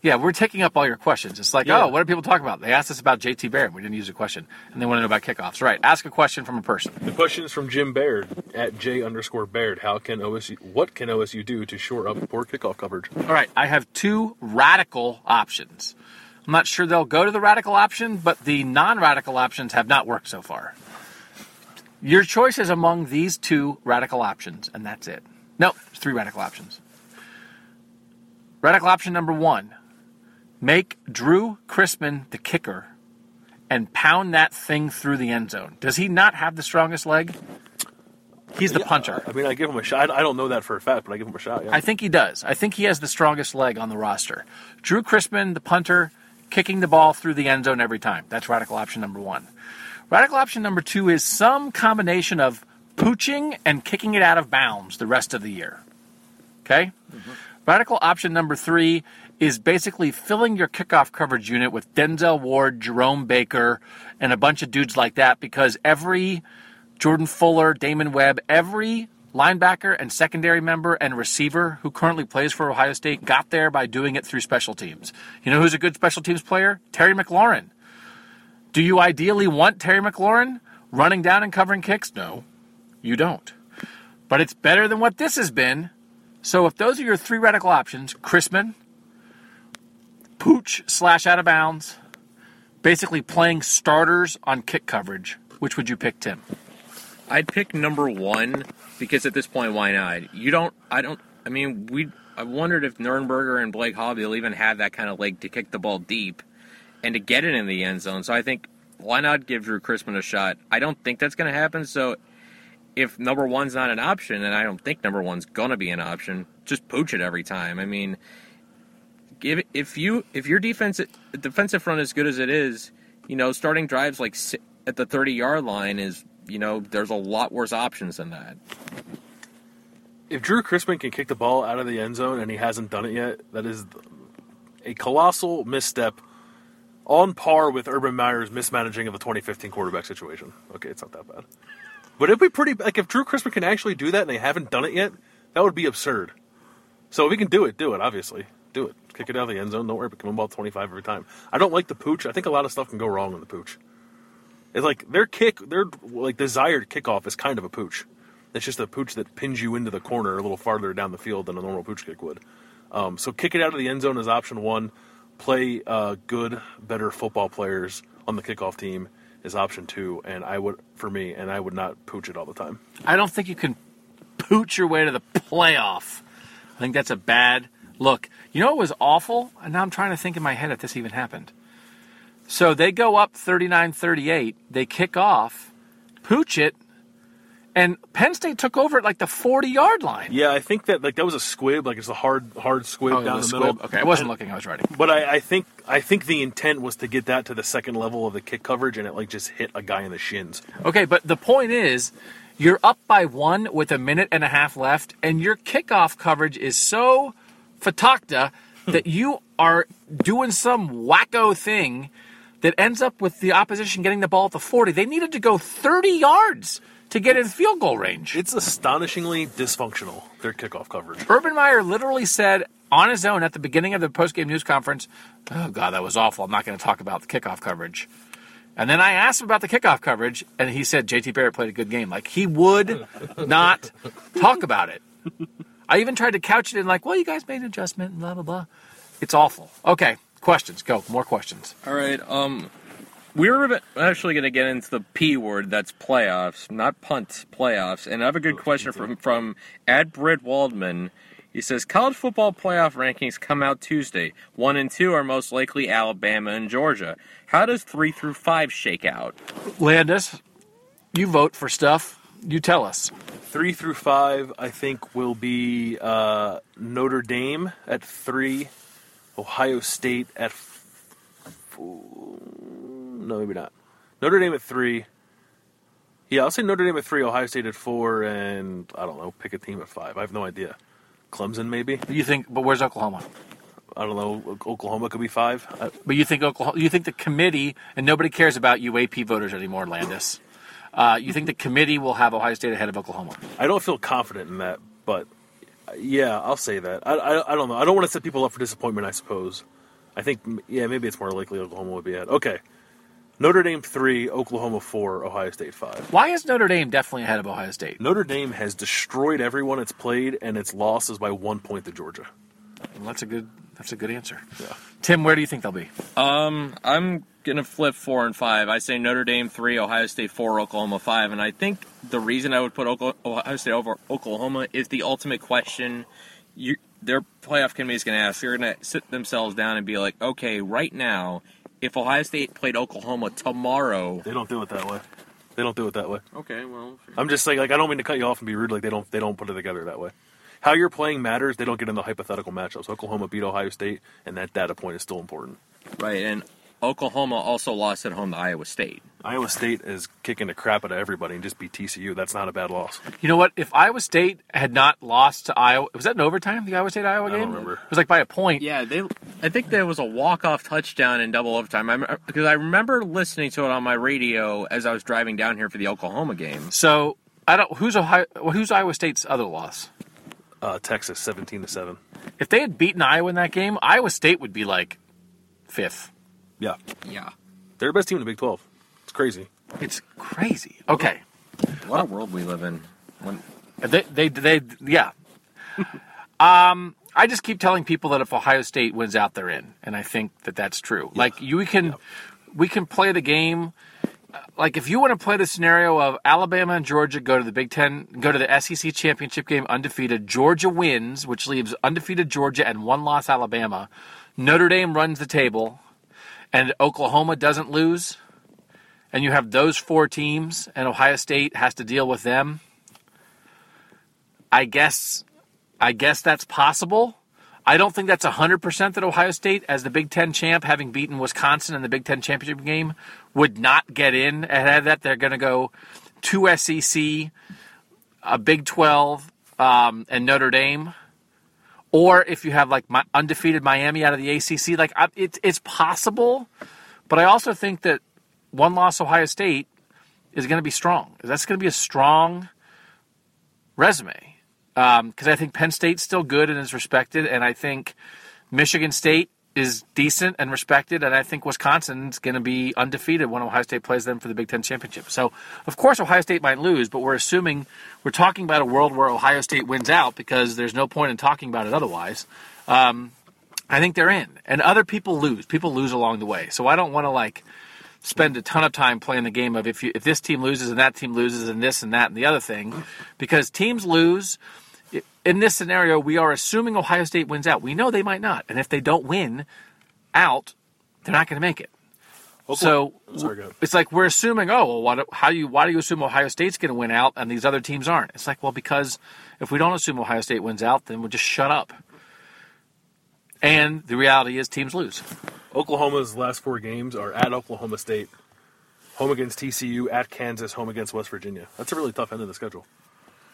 [SPEAKER 1] Yeah, we're taking up all your questions. It's like, oh,
[SPEAKER 3] Yeah.
[SPEAKER 1] oh, what do people talk about? They asked us about JT Barrett. We didn't use a question. And they want to know about kickoffs. Right. Ask a question from a person.
[SPEAKER 3] The question is from Jim Baird at J underscore Baird. How can OSU? What can OSU do to shore up poor kickoff coverage?
[SPEAKER 1] All right. I have two radical options. I'm not sure they'll go to the radical option, but the non radical options have not worked so far. Your choice is among these two radical options, and that's it. No, there's three radical options. Radical option number one Make Drew Chrisman the kicker and pound that thing through the end zone. Does he not have the strongest leg? He's the punter.
[SPEAKER 3] I mean, I give him a shot. I don't know that for a fact, but I give him a shot. Yeah.
[SPEAKER 1] I think he does. I think he has the strongest leg on the roster. Drew Chrisman, the punter, kicking the ball through the end zone every time. That's radical option number one. Radical option number two is some combination of pooching and kicking it out of bounds the rest of the year. Okay? Mm-hmm. Radical option number three is basically filling your kickoff coverage unit with Denzel Ward, Jerome Baker, and a bunch of dudes like that because every Jordan Fuller, Damon Webb, every linebacker and secondary member and receiver who currently plays for Ohio State got there by doing it through special teams. You know who's a good special teams player? Terry McLaurin. Do you ideally want Terry McLaurin running down and covering kicks? No, you don't. But it's better than what this has been. So if those are your three radical options, Chrisman, pooch slash out of bounds, basically playing starters on kick coverage, which would you pick, Tim?
[SPEAKER 2] I'd pick number one because at this point, why not? You don't. I don't. I mean, we. I wondered if Nuernberger and Blake Haubeil will even have that kind of leg to kick the ball deep and to get it in the end zone. So I think why not give Drew Chrisman a shot? I don't think that's going to happen. So if number one's not an option, and I don't think number one's going to be an option, just pooch it every time. I mean, give if you if your defense defensive front is good as it is, you know, starting drives like at the 30 yard line is you know there's a lot worse options than that.
[SPEAKER 3] if Drew Chrisman can kick the ball out of the end zone and he hasn't done it yet, that is a colossal misstep on par with Urban Meyer's mismanaging of the 2015 quarterback situation. Okay, it's not that bad. But it'd be pretty like if Drew Chrisman can actually do that and they haven't done it yet, that would be absurd. So if he can do it, do it, obviously. Do it. Kick it out of the end zone. Don't worry about coming ball 25 every time. I don't like the pooch. I think a lot of stuff can go wrong in the pooch. It's like their kick, their like desired kickoff is kind of a pooch. It's just a pooch that pins you into the corner a little farther down the field than a normal pooch kick would. Um, so kick it out of the end zone is option one. Play uh, good, better football players on the kickoff team is option two. And I would, for me, and I would not pooch it all the time.
[SPEAKER 1] I don't think you can pooch your way to the playoff. I think that's a bad look. You know what was awful? And now I'm trying to think in my head if this even happened. So they go up 39 38, they kick off, pooch it, and Penn State took over at like the 40 yard line.
[SPEAKER 3] Yeah, I think that like that was a squib, like it's a hard, hard squib
[SPEAKER 1] Oh,
[SPEAKER 3] down the
[SPEAKER 1] squib.
[SPEAKER 3] middle.
[SPEAKER 1] Okay, I wasn't looking, I was writing.
[SPEAKER 3] But I, I think I think the intent was to get that to the second level of the kick coverage, and it like just hit a guy in the shins.
[SPEAKER 1] Okay, but the point is, you're up by one with a minute and a half left, and your kickoff coverage is so fatakta that you are doing some wacko thing that ends up with the opposition getting the ball at the 40. They needed to go 30 yards to get in field goal range.
[SPEAKER 3] It's astonishingly dysfunctional their kickoff coverage.
[SPEAKER 1] Urban Meyer literally said on his own at the beginning of the postgame news conference, "Oh God, that was awful. I'm not going to talk about the kickoff coverage." And then I asked him about the kickoff coverage, and he said JT Barrett played a good game. Like he would not talk about it. I even tried to couch it in like, "Well, you guys made an adjustment," and blah blah blah. It's awful. Okay, questions. Go. More questions.
[SPEAKER 2] All right. Um, We're actually going to get into the P word. That's playoffs, not punt playoffs. And I have a good question from from Ad Britt Waldman. He says college football playoff rankings come out Tuesday. One and two are most likely Alabama and Georgia. How does three through five shake out?
[SPEAKER 1] Landis, you vote for stuff. You tell us.
[SPEAKER 3] Three through five, I think, will be uh, Notre Dame at three, Ohio State at. F- no, maybe not. Notre Dame at three. Yeah, I'll say Notre Dame at three, Ohio State at four, and I don't know, pick a team at five. I have no idea. Clemson, maybe.
[SPEAKER 1] You think? But where's Oklahoma?
[SPEAKER 3] I don't know. Oklahoma could be five.
[SPEAKER 1] But you think Oklahoma? You think the committee and nobody cares about UAP voters anymore, Landis? Uh, you think the committee will have Ohio State ahead of Oklahoma?
[SPEAKER 3] I don't feel confident in that, but uh, yeah, I'll say that. I, I, I don't know. I don't want to set people up for disappointment. I suppose. I think yeah, maybe it's more likely Oklahoma would be ahead. Okay, Notre Dame three, Oklahoma four, Ohio State five.
[SPEAKER 1] Why is Notre Dame definitely ahead of Ohio State?
[SPEAKER 3] Notre Dame has destroyed everyone it's played, and its loss is by one point to Georgia.
[SPEAKER 1] Well, that's a good. That's a good answer. Yeah. Tim, where do you think they'll be?
[SPEAKER 2] Um, I'm gonna flip four and five. I say Notre Dame three, Ohio State four, Oklahoma five, and I think the reason I would put Oka- Ohio State over Oklahoma is the ultimate question. You their playoff committee is going to ask. They're going to sit themselves down and be like, okay, right now, if Ohio State played Oklahoma tomorrow,
[SPEAKER 3] They don't do it that way. They don't do it that way.
[SPEAKER 2] okay, well,
[SPEAKER 3] I'm just saying, like, I don't mean to cut you off and be rude. Like, they don't, they don't put it together that way. How you're playing matters. They don't get into hypothetical matchups. Oklahoma beat Ohio State, and that data point is still important.
[SPEAKER 2] right, and Oklahoma also lost at home to Iowa State.
[SPEAKER 3] Iowa State is kicking the crap out of everybody and just beat TCU. That's not a bad loss.
[SPEAKER 1] You know what? If Iowa State had not lost to Iowa, was that in overtime? The Iowa State Iowa game?
[SPEAKER 3] I don't remember.
[SPEAKER 1] It was like by a point.
[SPEAKER 2] Yeah, they. I think there was a walk off touchdown in double overtime. I because I remember listening to it on my radio as I was driving down here for the Oklahoma game.
[SPEAKER 1] So I don't. Who's Ohio? Who's Iowa State's other loss?
[SPEAKER 3] Uh, Texas, 17 to seven.
[SPEAKER 1] If they had beaten Iowa in that game, Iowa State would be like fifth.
[SPEAKER 3] Yeah,
[SPEAKER 2] Yeah,
[SPEAKER 3] they're the best team in the Big 12. It's crazy.
[SPEAKER 1] It's crazy. Okay.
[SPEAKER 2] what a world we live in. When
[SPEAKER 1] They, they, they, yeah. um, I just keep telling people that if Ohio State wins out, they're in, and I think that that's true. Like you, we can, we can play the game. Like if you want to play the scenario of Alabama and Georgia go to the Big Ten, go to the SEC championship game undefeated. Georgia wins, which leaves undefeated Georgia and one loss Alabama. Notre Dame runs the table, and Oklahoma doesn't lose. And you have those four teams, and Ohio State has to deal with them. I guess I guess that's possible. I don't think that's 100% that Ohio State, as the Big Ten champ, having beaten Wisconsin in the Big Ten championship game, would not get in ahead of that. They're going to go two SEC, a Big 12, um, and Notre Dame. Or if you have like my undefeated Miami out of the ACC, like I, it's it's possible. But I also think that one loss Ohio State is going to be strong. That's going to be a strong resume um, because I think Penn State's still good and is respected, and I think Michigan State is decent and respected, and I think Wisconsin's going to be undefeated when Ohio State plays them for the Big Ten championship. So, of course, Ohio State might lose, but we're assuming we're talking about a world where Ohio State wins out because there's no point in talking about it otherwise. Um, I think they're in, and other people lose. People lose along the way, so I don't want to like spend a ton of time playing the game of if you if this team loses and that team loses and this and that and the other thing, because teams lose. In this scenario, we are assuming Ohio State wins out. We know they might not, and if they don't win out, they're not going to make it. So
[SPEAKER 3] Sorry,
[SPEAKER 1] it's like we're assuming, oh, well, what, how do you why do you assume Ohio State's going to win out and these other teams aren't? It's like, well, because if we don't assume Ohio State wins out, then we'll just shut up. And the reality is, teams lose.
[SPEAKER 3] Oklahoma's last four games are at Oklahoma State, home against TCU, at Kansas, home against West Virginia. That's a really tough end of the schedule.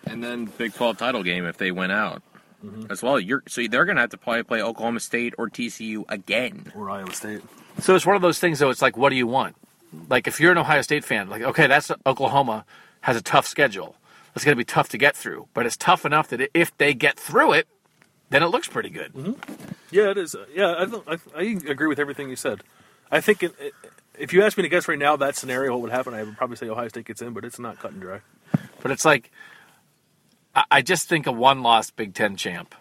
[SPEAKER 2] And then Big Twelve title game if they win out
[SPEAKER 3] Mm-hmm.
[SPEAKER 2] as well. You're so they're going to have to probably play Oklahoma State or TCU again.
[SPEAKER 3] Or Iowa State.
[SPEAKER 1] So it's one of those things, though. It's like, what do you want? Like, if you're an Ohio State fan, like, okay, that's Oklahoma has a tough schedule. It's going to be tough to get through, but it's tough enough that if they get through it, then it looks pretty good.
[SPEAKER 3] Yeah, it is. Yeah, I, don't, I, I agree with everything you said. I think it, it, if you ask me to guess right now that scenario, what would happen, I would probably say Ohio State gets in, but it's not cut and dry.
[SPEAKER 1] But it's like, I, I just think a one-loss Big Ten champ.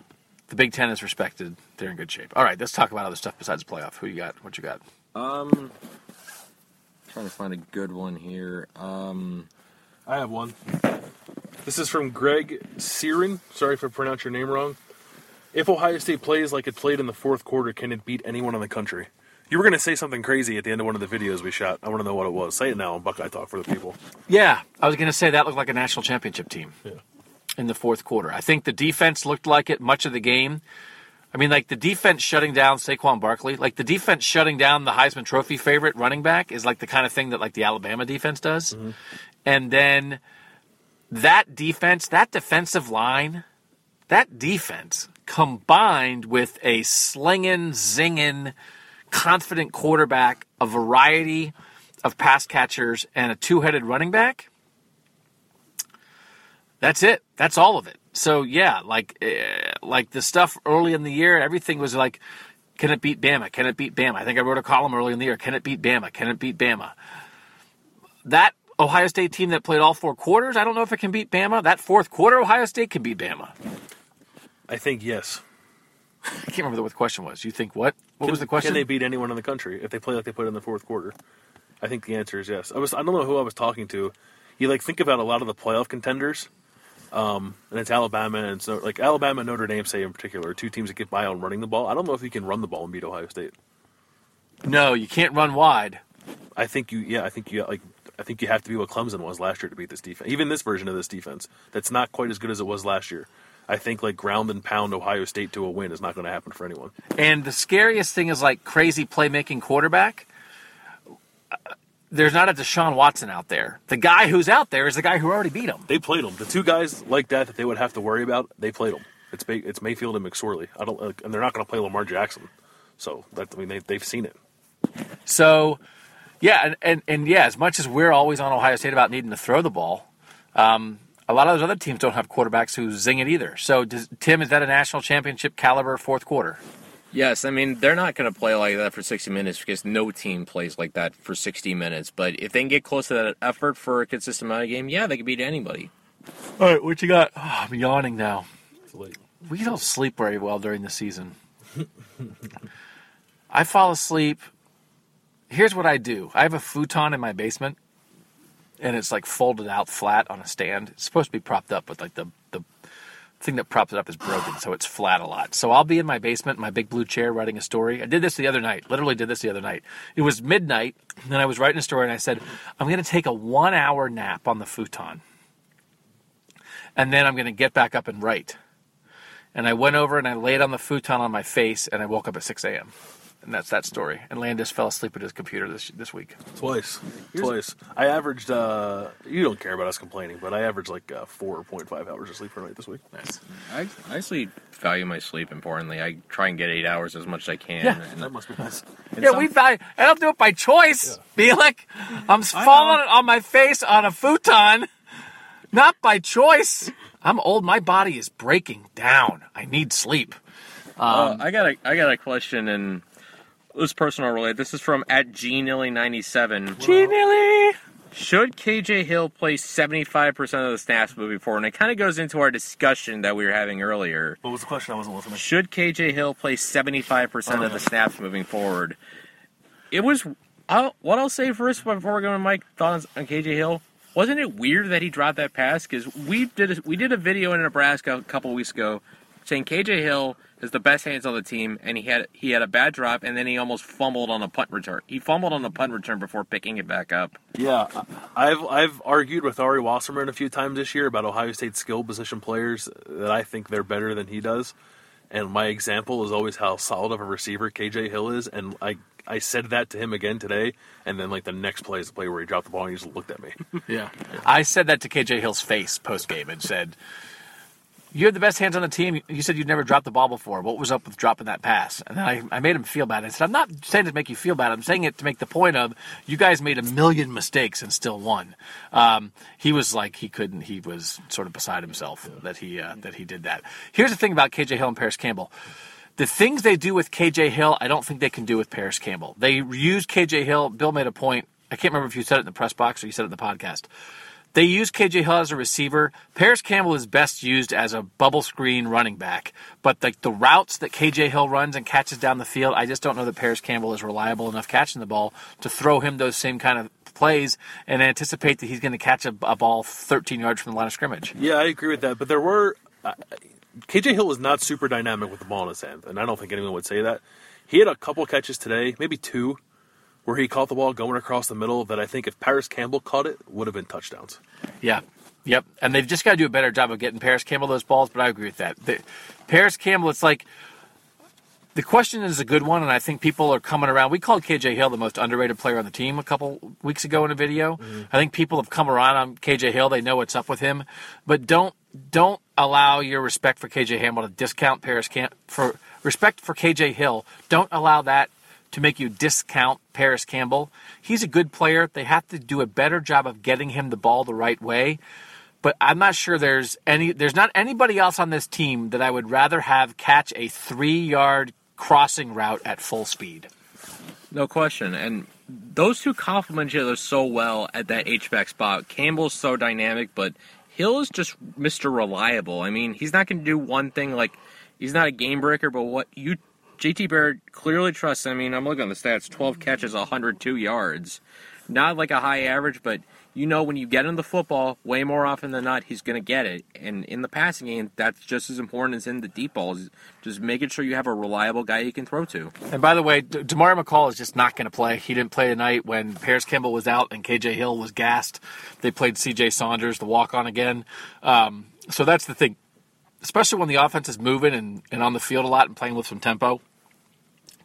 [SPEAKER 1] The Big Ten is respected. They're in good shape. All right, let's talk about other stuff besides playoff. Who you got? What you got?
[SPEAKER 2] Um, trying to find a good one here. Um,
[SPEAKER 3] I have one. This is from Greg Searing. Sorry if I pronounced your name wrong. If Ohio State plays like it played in the fourth quarter, can it beat anyone in the country? You were going to say something crazy at the end of one of the videos we shot. I want to know what it was. Say it now on Buckeye Talk for the people.
[SPEAKER 1] Yeah, I was going to say that looked like a national championship team
[SPEAKER 3] Yeah.
[SPEAKER 1] In the fourth quarter. I think the defense looked like it much of the game. I mean, like the defense shutting down Saquon Barkley, like the defense shutting down the Heisman Trophy favorite running back is like the kind of thing that like the Alabama defense does. Mm-hmm. And then that defense, that defensive line, that defense combined with a slinging, zinging, confident quarterback, a variety of pass catchers, and a two headed running back. That's it. That's all of it. So yeah, like uh, like the stuff early in the year, everything was like, can it beat Bama? Can it beat Bama? I think I wrote a column early in the year. Can it beat Bama? Can it beat Bama? That Ohio State team that played all four quarters, I don't know if it can beat Bama. That fourth quarter, Ohio State can beat Bama.
[SPEAKER 3] I think yes.
[SPEAKER 1] I can't remember what the question was. You think what? What
[SPEAKER 3] Can-
[SPEAKER 1] was the question?
[SPEAKER 3] Can they beat anyone in the country if they play like they played in the fourth quarter? I think the answer is yes. I was I don't know who I was talking to. You like think about a lot of the playoff contenders. Um, and it's Alabama and so like Alabama and Notre Dame, say in particular, two teams that get by on running the ball. I don't know if you can run the ball and beat Ohio State.
[SPEAKER 1] No, you can't run wide.
[SPEAKER 3] I think you, yeah, I think you like, I think you have to be what Clemson was last year to beat this defense. Even this version of this defense, that's not quite as good as it was last year. I think like ground and pound Ohio State to a win is not going to happen for anyone.
[SPEAKER 1] And the scariest thing is like crazy playmaking quarterback. There's not a Deshaun Watson out there. The guy who's out there is the guy who already beat him.
[SPEAKER 3] They played them. The two guys like that that they would have to worry about, they played them. It's May- it's Mayfield and McSorley. I don't, like, and they're not going to play Lamar Jackson. So that I mean they they've seen it.
[SPEAKER 1] So, yeah, and, and, and yeah, as much as we're always on Ohio State about needing to throw the ball, um, a lot of those other teams don't have quarterbacks who zing it either. So, does, Tim, is that a national championship caliber fourth quarter?
[SPEAKER 2] Yes, I mean they're not going to play like that for 60 minutes because no team plays like that for 60 minutes. But if they can get close to that effort for a consistent amount of game, yeah, they can beat anybody.
[SPEAKER 1] All right, what you got? Oh, I'm yawning now. We don't sleep very well during the season. I fall asleep. Here's what I do I have a futon in my basement, and it's like folded out flat on a stand. It's supposed to be propped up, with like the, the thing that props it up is broken, so it's flat a lot. So I'll be in my basement, my big blue chair, writing a story. I did this the other night, literally did this the other night. It was midnight, and I was writing a story, and I said, I'm going to take a one hour nap on the futon, and then I'm going to get back up and write and I went over and I laid on the futon on my face, and I woke up at 6 a.m. And that's that story. And Landis fell asleep at his computer this this week.
[SPEAKER 3] Twice, twice. I averaged. uh You don't care about us complaining, but I averaged like uh, four point five hours of sleep per night this week.
[SPEAKER 1] Nice.
[SPEAKER 2] I, I actually value my sleep importantly. I try and get eight hours as much as I can.
[SPEAKER 1] Yeah.
[SPEAKER 2] and-
[SPEAKER 3] That must be nice.
[SPEAKER 2] and
[SPEAKER 1] Yeah,
[SPEAKER 2] some-
[SPEAKER 1] we value. And I don't do it by choice. Be like, I'm falling on my face on a futon, not by choice. I'm old. My body is breaking down. I need sleep.
[SPEAKER 2] Uh, I got a I got a question and it was personal related. This is from at gnilly97.
[SPEAKER 1] Gee, Neely.
[SPEAKER 2] Should KJ Hill play 75% of the snaps moving forward? And it kind of goes into our discussion that we were having earlier.
[SPEAKER 3] What was the question? I wasn't listening.
[SPEAKER 2] Should KJ Hill play 75% of the snaps moving forward? It was. I'll, what I'll say first before we go to Mike thoughts on KJ Hill. Wasn't it weird that he dropped that pass? Because we did a, we did a video in Nebraska a couple weeks ago saying KJ Hill is the best hands on the team, and he had he had a bad drop, and then he almost fumbled on a punt return. He fumbled on the punt return before picking it back up.
[SPEAKER 3] Yeah, I- I've I've argued with Ari Wasserman a few times this year about Ohio State skill position players that I think they're better than he does, and my example is always how solid of a receiver KJ Hill is, and I I said that to him again today, and then like the next play is the play where he dropped the ball and he just looked at me.
[SPEAKER 1] Yeah. I said that to KJ Hill's face post game and said, You had the best hands on the team. You said you'd never dropped the ball before. What was up with dropping that pass? And then I, I made him feel bad. I said, I'm not saying it to make you feel bad. I'm saying it to make the point of you guys made a million mistakes and still won. Um, he was like he couldn't. He was sort of beside himself that he uh, that he did that. Here's the thing about KJ Hill and Parris Campbell. The things they do with KJ Hill, I don't think they can do with Parris Campbell. They use KJ Hill. Bill made a point. I can't remember if you said it in the press box or you said it in the podcast. They use KJ Hill as a receiver. Parris Campbell is best used as a bubble screen running back. But like the routes that KJ Hill runs and catches down the field, I just don't know that Parris Campbell is reliable enough catching the ball to throw him those same kind of plays and anticipate that he's going to catch a, a ball 13 yards from the line of scrimmage.
[SPEAKER 3] yeah, I agree with that, but there were uh, KJ Hill was not super dynamic with the ball in his hand, and I don't think anyone would say that. He had a couple catches today, maybe two, where he caught the ball going across the middle that I think if Parris Campbell caught it would have been touchdowns.
[SPEAKER 1] Yeah. Yep. And they've just got to do a better job of getting Parris Campbell those balls, but I agree with that. The, Parris Campbell, it's like the question is a good one, and I think people are coming around. We called KJ Hill the most underrated player on the team a couple weeks ago in a video. Mm-hmm. I think people have come around on KJ Hill. They know what's up with him, but don't don't allow your respect for KJ Hamel to discount Paris Cam- for respect for KJ Hill. Don't allow that to make you discount Parris Campbell. He's a good player. They have to do a better job of getting him the ball the right way. But I'm not sure there's any there's not anybody else on this team that I would rather have catch a 3-yard crossing route at full speed.
[SPEAKER 2] No question. And those two complement each other so well at that H-back spot. Campbell's so dynamic, but Hill is just Mr. Reliable. I mean, he's not going to do one thing like he's not a game breaker, but what you JT Barrett clearly trusts. I mean, I'm looking at the stats: 12 catches, 102 yards. not like a high average, but you know when you get him the football, way more often than not, he's going to get it. And in the passing game, that's just as important as in the deep balls. Just making sure you have a reliable guy you can throw to.
[SPEAKER 1] And by the way, D- Demar McCall is just not going to play. He didn't play tonight when Parris Campbell was out and KJ Hill was gassed. They played CJ Saunders, the walk on again. Um, so that's the thing. Especially when the offense is moving and, and on the field a lot and playing with some tempo,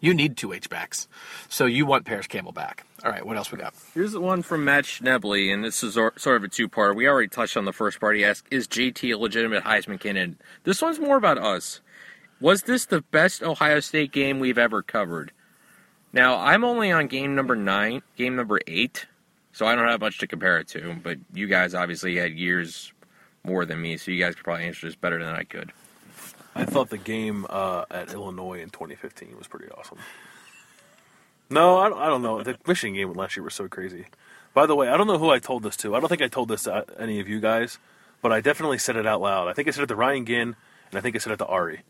[SPEAKER 1] you need two H backs. So you want Parris Campbell back. All right, what else we got?
[SPEAKER 2] Here's the one from Matt Schnebley, and this is sort of a two-part. We already touched on the first part. He asked, "Is JT a legitimate Heisman candidate?" This one's more about us. Was this the best Ohio State game we've ever covered? Now, I'm only on game number nine, game number eight, so I don't have much to compare it to. But you guys obviously had years more than me, so you guys could probably answer this better than I could.
[SPEAKER 3] I thought the game uh, at Illinois in 2015 was pretty awesome. No, I don't, I don't know. The Michigan game last year was so crazy. By the way, I don't know who I told this to. I don't think I told this to any of you guys, but I definitely said it out loud. I think I said it to Ryan Ginn, and I think I said it to Ari.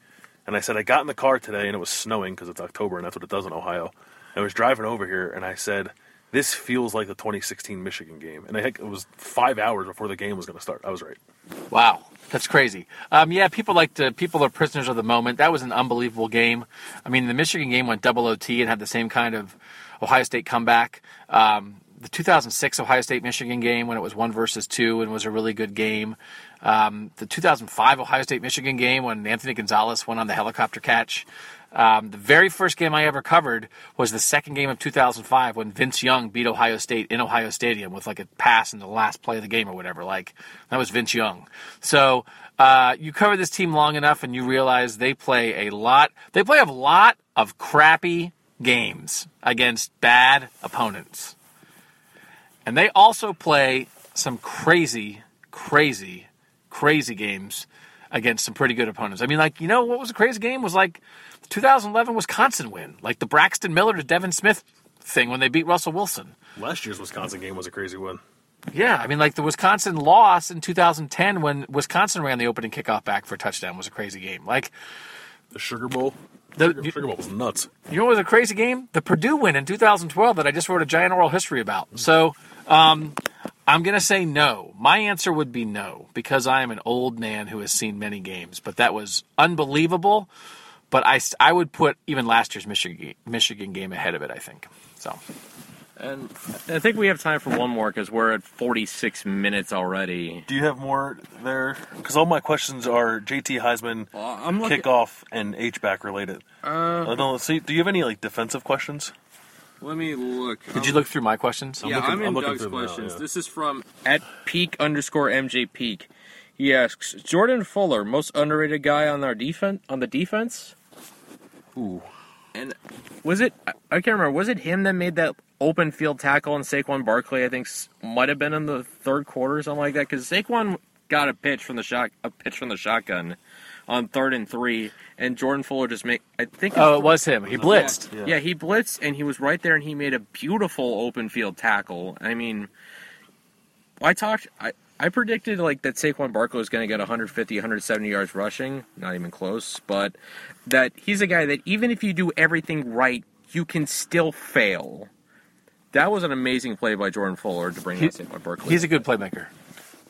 [SPEAKER 3] And I said I got in the car today, and it was snowing because it's October, and that's what it does in Ohio. I was driving over here, and I said, "This feels like the 2016 Michigan game." And I think it was five hours before the game was going to start. I was right.
[SPEAKER 1] Wow, that's crazy. Um, yeah, people like to people are prisoners of the moment. That was an unbelievable game. I mean, the Michigan game went double OT and had the same kind of Ohio State comeback. Um, the 2006 Ohio State Michigan game when it was one versus two and was a really good game. Um, the 2005 Ohio State Michigan game when Anthony Gonzalez went on the helicopter catch. Um, the very first game I ever covered was the second game of 2005 when Vince Young beat Ohio State in Ohio Stadium with like a pass in the last play of the game or whatever. Like that was Vince Young. So uh, you cover this team long enough and you realize they play a lot. They play a lot of crappy games against bad opponents, and they also play some crazy, crazy, crazy games against some pretty good opponents. I mean, like you know what was a crazy game was like 2011 Wisconsin win, like the Braxton Miller to Devin Smith thing when they beat Russell Wilson.
[SPEAKER 3] Last year's Wisconsin game was a crazy one.
[SPEAKER 1] Yeah, I mean, like the Wisconsin loss in 2010 when Wisconsin ran the opening kickoff back for a touchdown was a crazy game. Like
[SPEAKER 3] The Sugar Bowl.
[SPEAKER 1] the,
[SPEAKER 3] Sugar, Sugar Bowl was nuts.
[SPEAKER 1] you know what was a crazy game? The Purdue win in 2012 that I just wrote a giant oral history about. So um, I'm going to say no. My answer would be no because I am an old man who has seen many games. But that was unbelievable. But I, I would put even last year's Michigan Michigan game ahead of it. I think so.
[SPEAKER 2] And I think we have time for one more because we're at 46 minutes already.
[SPEAKER 3] Do you have more there? Because all my questions are JT Heisman,
[SPEAKER 2] Well, I'm looking-
[SPEAKER 3] kickoff, and H back related.
[SPEAKER 2] Uh,
[SPEAKER 3] I don't see. Do you have any like defensive questions?
[SPEAKER 2] let me look.
[SPEAKER 1] Did you look through my questions?
[SPEAKER 2] Yeah,
[SPEAKER 3] looking-
[SPEAKER 2] I'm in
[SPEAKER 3] I'm looking
[SPEAKER 2] Doug's
[SPEAKER 3] through them now,
[SPEAKER 2] questions.
[SPEAKER 3] yeah.
[SPEAKER 2] This is from at peak underscore MJ peak. He asks Jordan Fuller, most underrated guy on our defense on the defense.
[SPEAKER 3] Ooh,
[SPEAKER 2] And was it? I I can't remember. Was it him that made that open field tackle on Saquon Barkley? I think might have been in the third quarter, or something like that. Because Saquon got a pitch from the shot, a pitch from the shotgun on third and three, and Jordan Fuller just make. I think.
[SPEAKER 1] Oh, it was him. He blitzed.
[SPEAKER 3] Yeah.
[SPEAKER 2] Yeah, he blitzed and he was right there and he made a beautiful open field tackle. I mean, I talked, I, I predicted like that Saquon Barkley was going to get 150, 170 yards rushing, not even close, but that he's a guy that even if you do everything right, you can still fail. That was an amazing play by Jordan Fuller to bring
[SPEAKER 1] He-
[SPEAKER 2] out Saquon Barkley.
[SPEAKER 1] He's a good playmaker.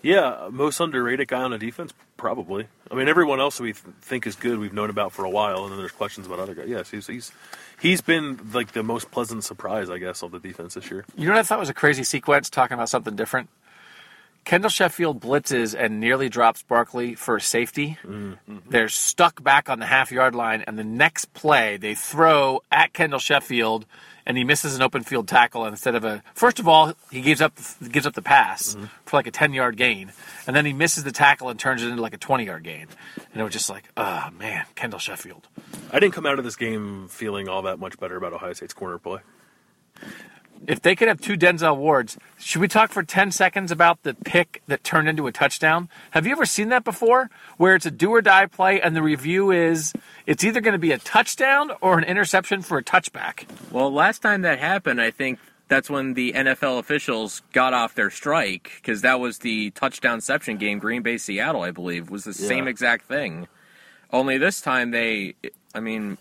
[SPEAKER 3] yeah, most underrated guy on the defense, probably. I mean, everyone else we th- think is good, we've known about for a while, and then there's questions about other guys. Yes, he's he's he's been like the most pleasant surprise, I guess, of the defense this year.
[SPEAKER 1] You know what I thought was a crazy sequence talking about something different? Kendall Sheffield blitzes and nearly drops Barkley for a safety. Mm-hmm. They're stuck back on the half yard line, and the next play they throw at Kendall Sheffield, and he misses an open field tackle. Instead of a first of all, he gives up gives up the pass mm-hmm. for like a ten yard gain, and then he misses the tackle and turns it into like a twenty yard gain. And it was just like, oh man, Kendall Sheffield.
[SPEAKER 3] I didn't come out of this game feeling all that much better about Ohio State's corner play.
[SPEAKER 1] If they could have two Denzel Wards, should we talk for 10 seconds about the pick that turned into a touchdown? Have you ever seen that before? Where it's a do or die play and the review is it's either going to be a touchdown or an interception for a touchback.
[SPEAKER 2] Well, last time that happened, I think that's when the NFL officials got off their strike because that was the touchdown touchdownception game, Green Bay Seattle, I believe, was the same exact thing. Only this time they, I mean,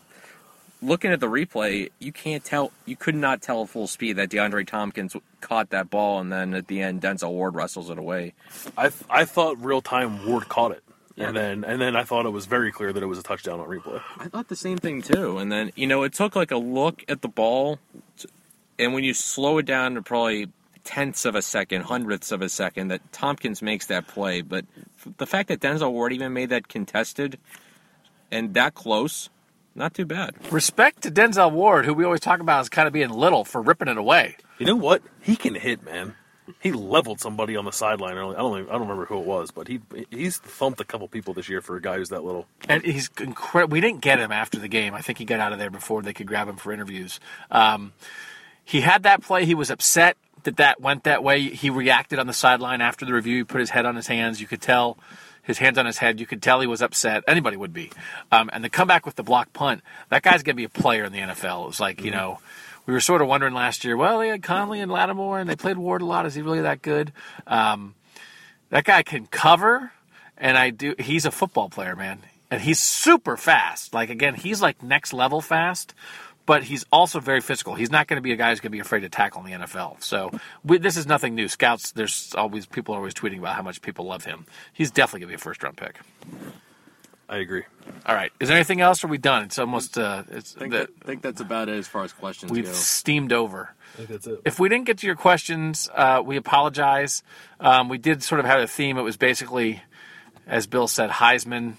[SPEAKER 2] looking at the replay, you can't tell. You could not tell at full speed that DeAndre Thompkins caught that ball, and then at the end, Denzel Ward wrestles it away.
[SPEAKER 3] I th- I thought real time Ward caught it,
[SPEAKER 2] Yeah.
[SPEAKER 3] and then and then I thought it was very clear that it was a touchdown on replay.
[SPEAKER 2] I thought the same thing too. And then you know, it took like a look at the ball, and when you slow it down to probably tenths of a second, hundredths of a second, that Thompkins makes that play. But f- the fact that Denzel Ward even made that contested and that close, not too bad.
[SPEAKER 1] Respect to Denzel Ward, who we always talk about as kind of being little for ripping it away.
[SPEAKER 3] You know what? He can hit, man. He leveled somebody on the sideline early. I don't even, I don't remember who it was, but he he's thumped a couple people this year for a guy who's that little.
[SPEAKER 1] And he's incredible. We didn't get him after the game. I think he got out of there before they could grab him for interviews. Um, he had that play. He was upset that that went that way. He reacted on the sideline after the review. He put his head on his hands. You could tell his hands on his head. You could tell he was upset. Anybody would be. Um, and the comeback with the block punt. That guy's going to be a player in the NFL. It was like you know. We were sort of wondering last year. Well, they had Conley and Lattimore, and they played Ward a lot. Is he really that good? Um, that guy can cover, and I do. He's a football player, man, and he's super fast. Like again, he's like next level fast, but he's also very physical. He's not going to be a guy who's going to be afraid to tackle in the NFL. So we, this is nothing new. Scouts, there's always people are always tweeting about how much people love him. He's definitely going to be a first round pick.
[SPEAKER 3] I agree.
[SPEAKER 1] All right, is there anything else? Or are we done? It's almost uh, it's
[SPEAKER 2] I think,
[SPEAKER 1] the,
[SPEAKER 2] that, I think that's about it as far as questions
[SPEAKER 1] we've
[SPEAKER 2] go.
[SPEAKER 1] steamed over.
[SPEAKER 3] I think that's it.
[SPEAKER 1] if we didn't get to your questions, uh, we apologize. Um, we did sort of have a theme. It was basically, as Bill said, Heisman,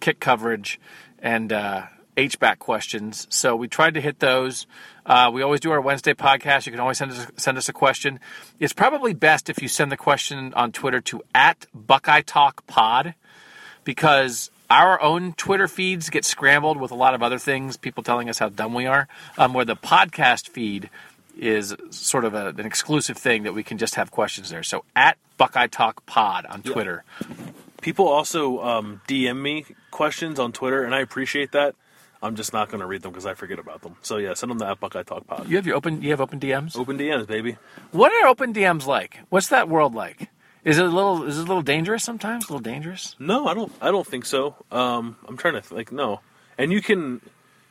[SPEAKER 1] kick coverage, and uh, H-back questions. So we tried to hit those. Uh, we always do our Wednesday podcast. You can always send us send us a question. It's probably best if you send the question on Twitter to at Buckeye Talk Pod because our own Twitter feeds get scrambled with a lot of other things, people telling us how dumb we are, um, where the podcast feed is sort of a, an exclusive thing that we can just have questions there. So at Buckeye Talk Pod on Twitter.
[SPEAKER 3] People also um, DM me questions on Twitter, and I appreciate that. I'm just not going to read them because I forget about them. So yeah, send them to at Buckeye Talk Pod.
[SPEAKER 1] You have your open. You have open DMs.
[SPEAKER 3] Open DMs, baby.
[SPEAKER 1] What are open DMs like? What's that world like? Is it a little? Is it a little dangerous sometimes? A little dangerous?
[SPEAKER 3] No, I don't. I don't think so. Um, I'm trying to th- like no, and you can.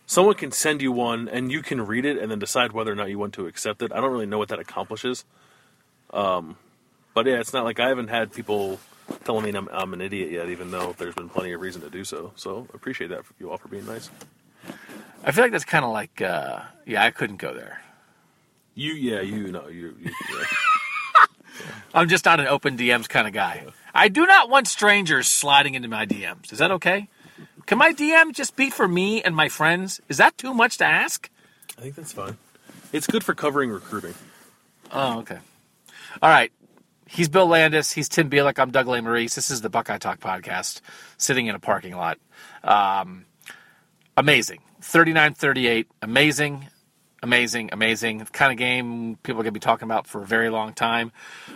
[SPEAKER 3] Someone can send you one, and you can read it, and then decide whether or not you want to accept it. I don't really know what that accomplishes. Um, but yeah, it's not like I haven't had people telling me I'm, I'm an idiot yet, even though there's been plenty of reason to do so. So appreciate that you all for being nice.
[SPEAKER 1] I feel like that's kind of like. Uh, yeah, I couldn't go there.
[SPEAKER 3] You, yeah, you know, you. you yeah.
[SPEAKER 1] I'm just not an open DMs kind of guy. I do not want strangers sliding into my DMs. Is that okay? Can my DM just be for me and my friends? Is that too much to ask?
[SPEAKER 3] I think that's fine. It's good for covering recruiting.
[SPEAKER 1] Oh, okay. All right. He's Bill Landis. He's Tim Bielik. I'm Doug Lesmerises. This is the Buckeye Talk podcast, sitting in a parking lot. Um, amazing. 39 38. Amazing. Amazing. Amazing. The kind of game people are going to be talking about for a very long time.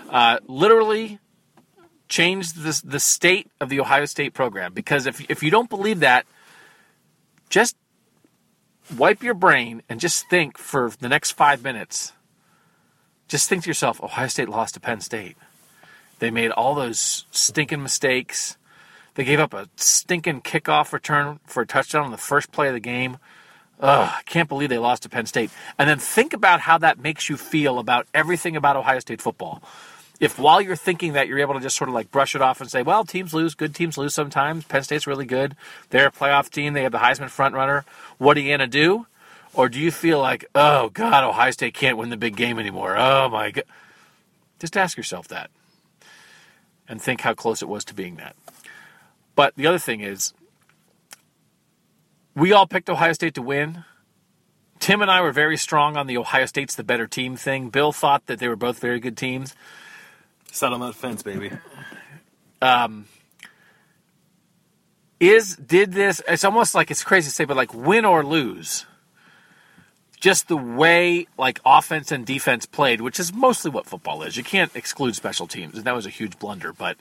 [SPEAKER 1] Uh, literally changed the, the state of the Ohio State program because if, if you don't believe that, just wipe your brain and just think for the next five minutes just think to yourself, Ohio State lost to Penn State. They made all those stinking mistakes. They gave up a stinking kickoff return for a touchdown on the first play of the game. Ugh, I can't believe they lost to Penn State. And then think about how that makes you feel about everything about Ohio State football. If while you're thinking that you're able to just sort of like brush it off and say, well, teams lose, good teams lose sometimes. Penn State's really good. They're a playoff team. They have the Heisman front runner. What are you going to do? Or do you feel like, oh, God, Ohio State can't win the big game anymore? Oh, my God. Just ask yourself that and think how close it was to being that. But the other thing is, we all picked Ohio State to win. Tim and I were very strong on the Ohio State's the better team thing. Bill thought that they were both very good teams.
[SPEAKER 3] On that fence, baby.
[SPEAKER 1] Um, is did this it's almost like it's crazy to say but like win or lose just the way like offense and defense played which is mostly what football is you can't exclude special teams and that was a huge blunder but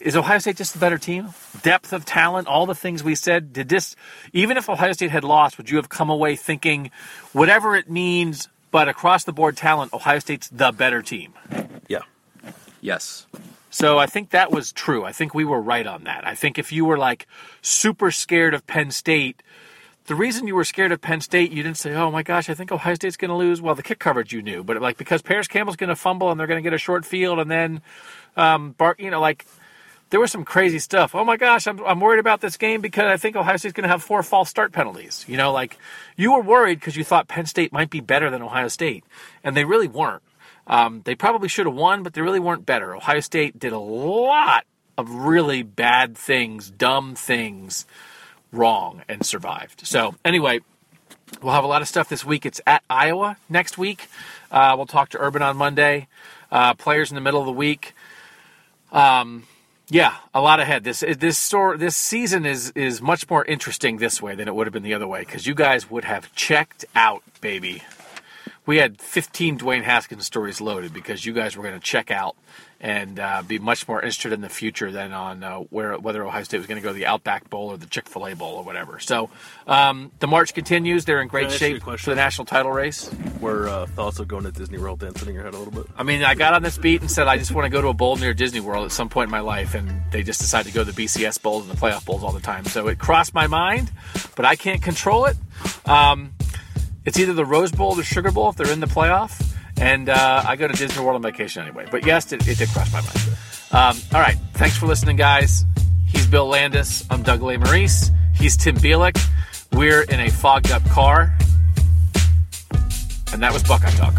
[SPEAKER 1] is ohio state just a better team depth of talent all the things we said did this even if ohio state had lost would you have come away thinking whatever it means but across the board talent ohio state's the better team
[SPEAKER 3] Yeah.
[SPEAKER 2] yes.
[SPEAKER 1] so I think that was true. I think we were right on that. I think if you were like super scared of Penn State, the reason you were scared of Penn State, you didn't say, "Oh my gosh, I think Ohio State's going to lose." Well, the kick coverage you knew, but like because Parris Campbell's going to fumble and they're going to get a short field, and then um, Bar- you know, like there was some crazy stuff. Oh my gosh, I'm, I'm worried about this game because I think Ohio State's going to have four false start penalties. You know, like you were worried because you thought Penn State might be better than Ohio State, and they really weren't. Um, they probably should have won, but they really weren't better. Ohio State did a lot of really bad things, dumb things wrong, and survived. So, anyway, we'll have a lot of stuff this week. It's at Iowa next week. Uh, we'll talk to Urban on Monday. Uh, players in the middle of the week. Um, yeah, a lot ahead. This this store this season is is much more interesting this way than it would have been the other way because you guys would have checked out, baby. We had 15 Dwayne Haskins stories loaded because you guys were going to check out and uh, be much more interested in the future than on uh, where whether Ohio State was going to go to the Outback Bowl or the Chick Fil A Bowl or whatever. So um, the march continues. They're in great
[SPEAKER 3] Can I ask you a
[SPEAKER 1] shape for the national title race.
[SPEAKER 3] Were uh, thoughts of going to Disney World dancing in your head a little bit?
[SPEAKER 1] I mean, I got on this beat and said I just want to go to a bowl near Disney World at some point in my life, and they just decided to go to the BCS bowls and the playoff bowls all the time. So it crossed my mind, but I can't control it. Um, it's either the Rose Bowl or the Sugar Bowl if they're in the playoff, and uh, I go to Disney World on vacation anyway. But yes, it, it did cross my mind. Um, all right, thanks for listening, guys. He's Bill Landis. I'm Doug Lesmerises. He's Tim Bielik. We're in a fogged up car, and that was Buckeye Talk.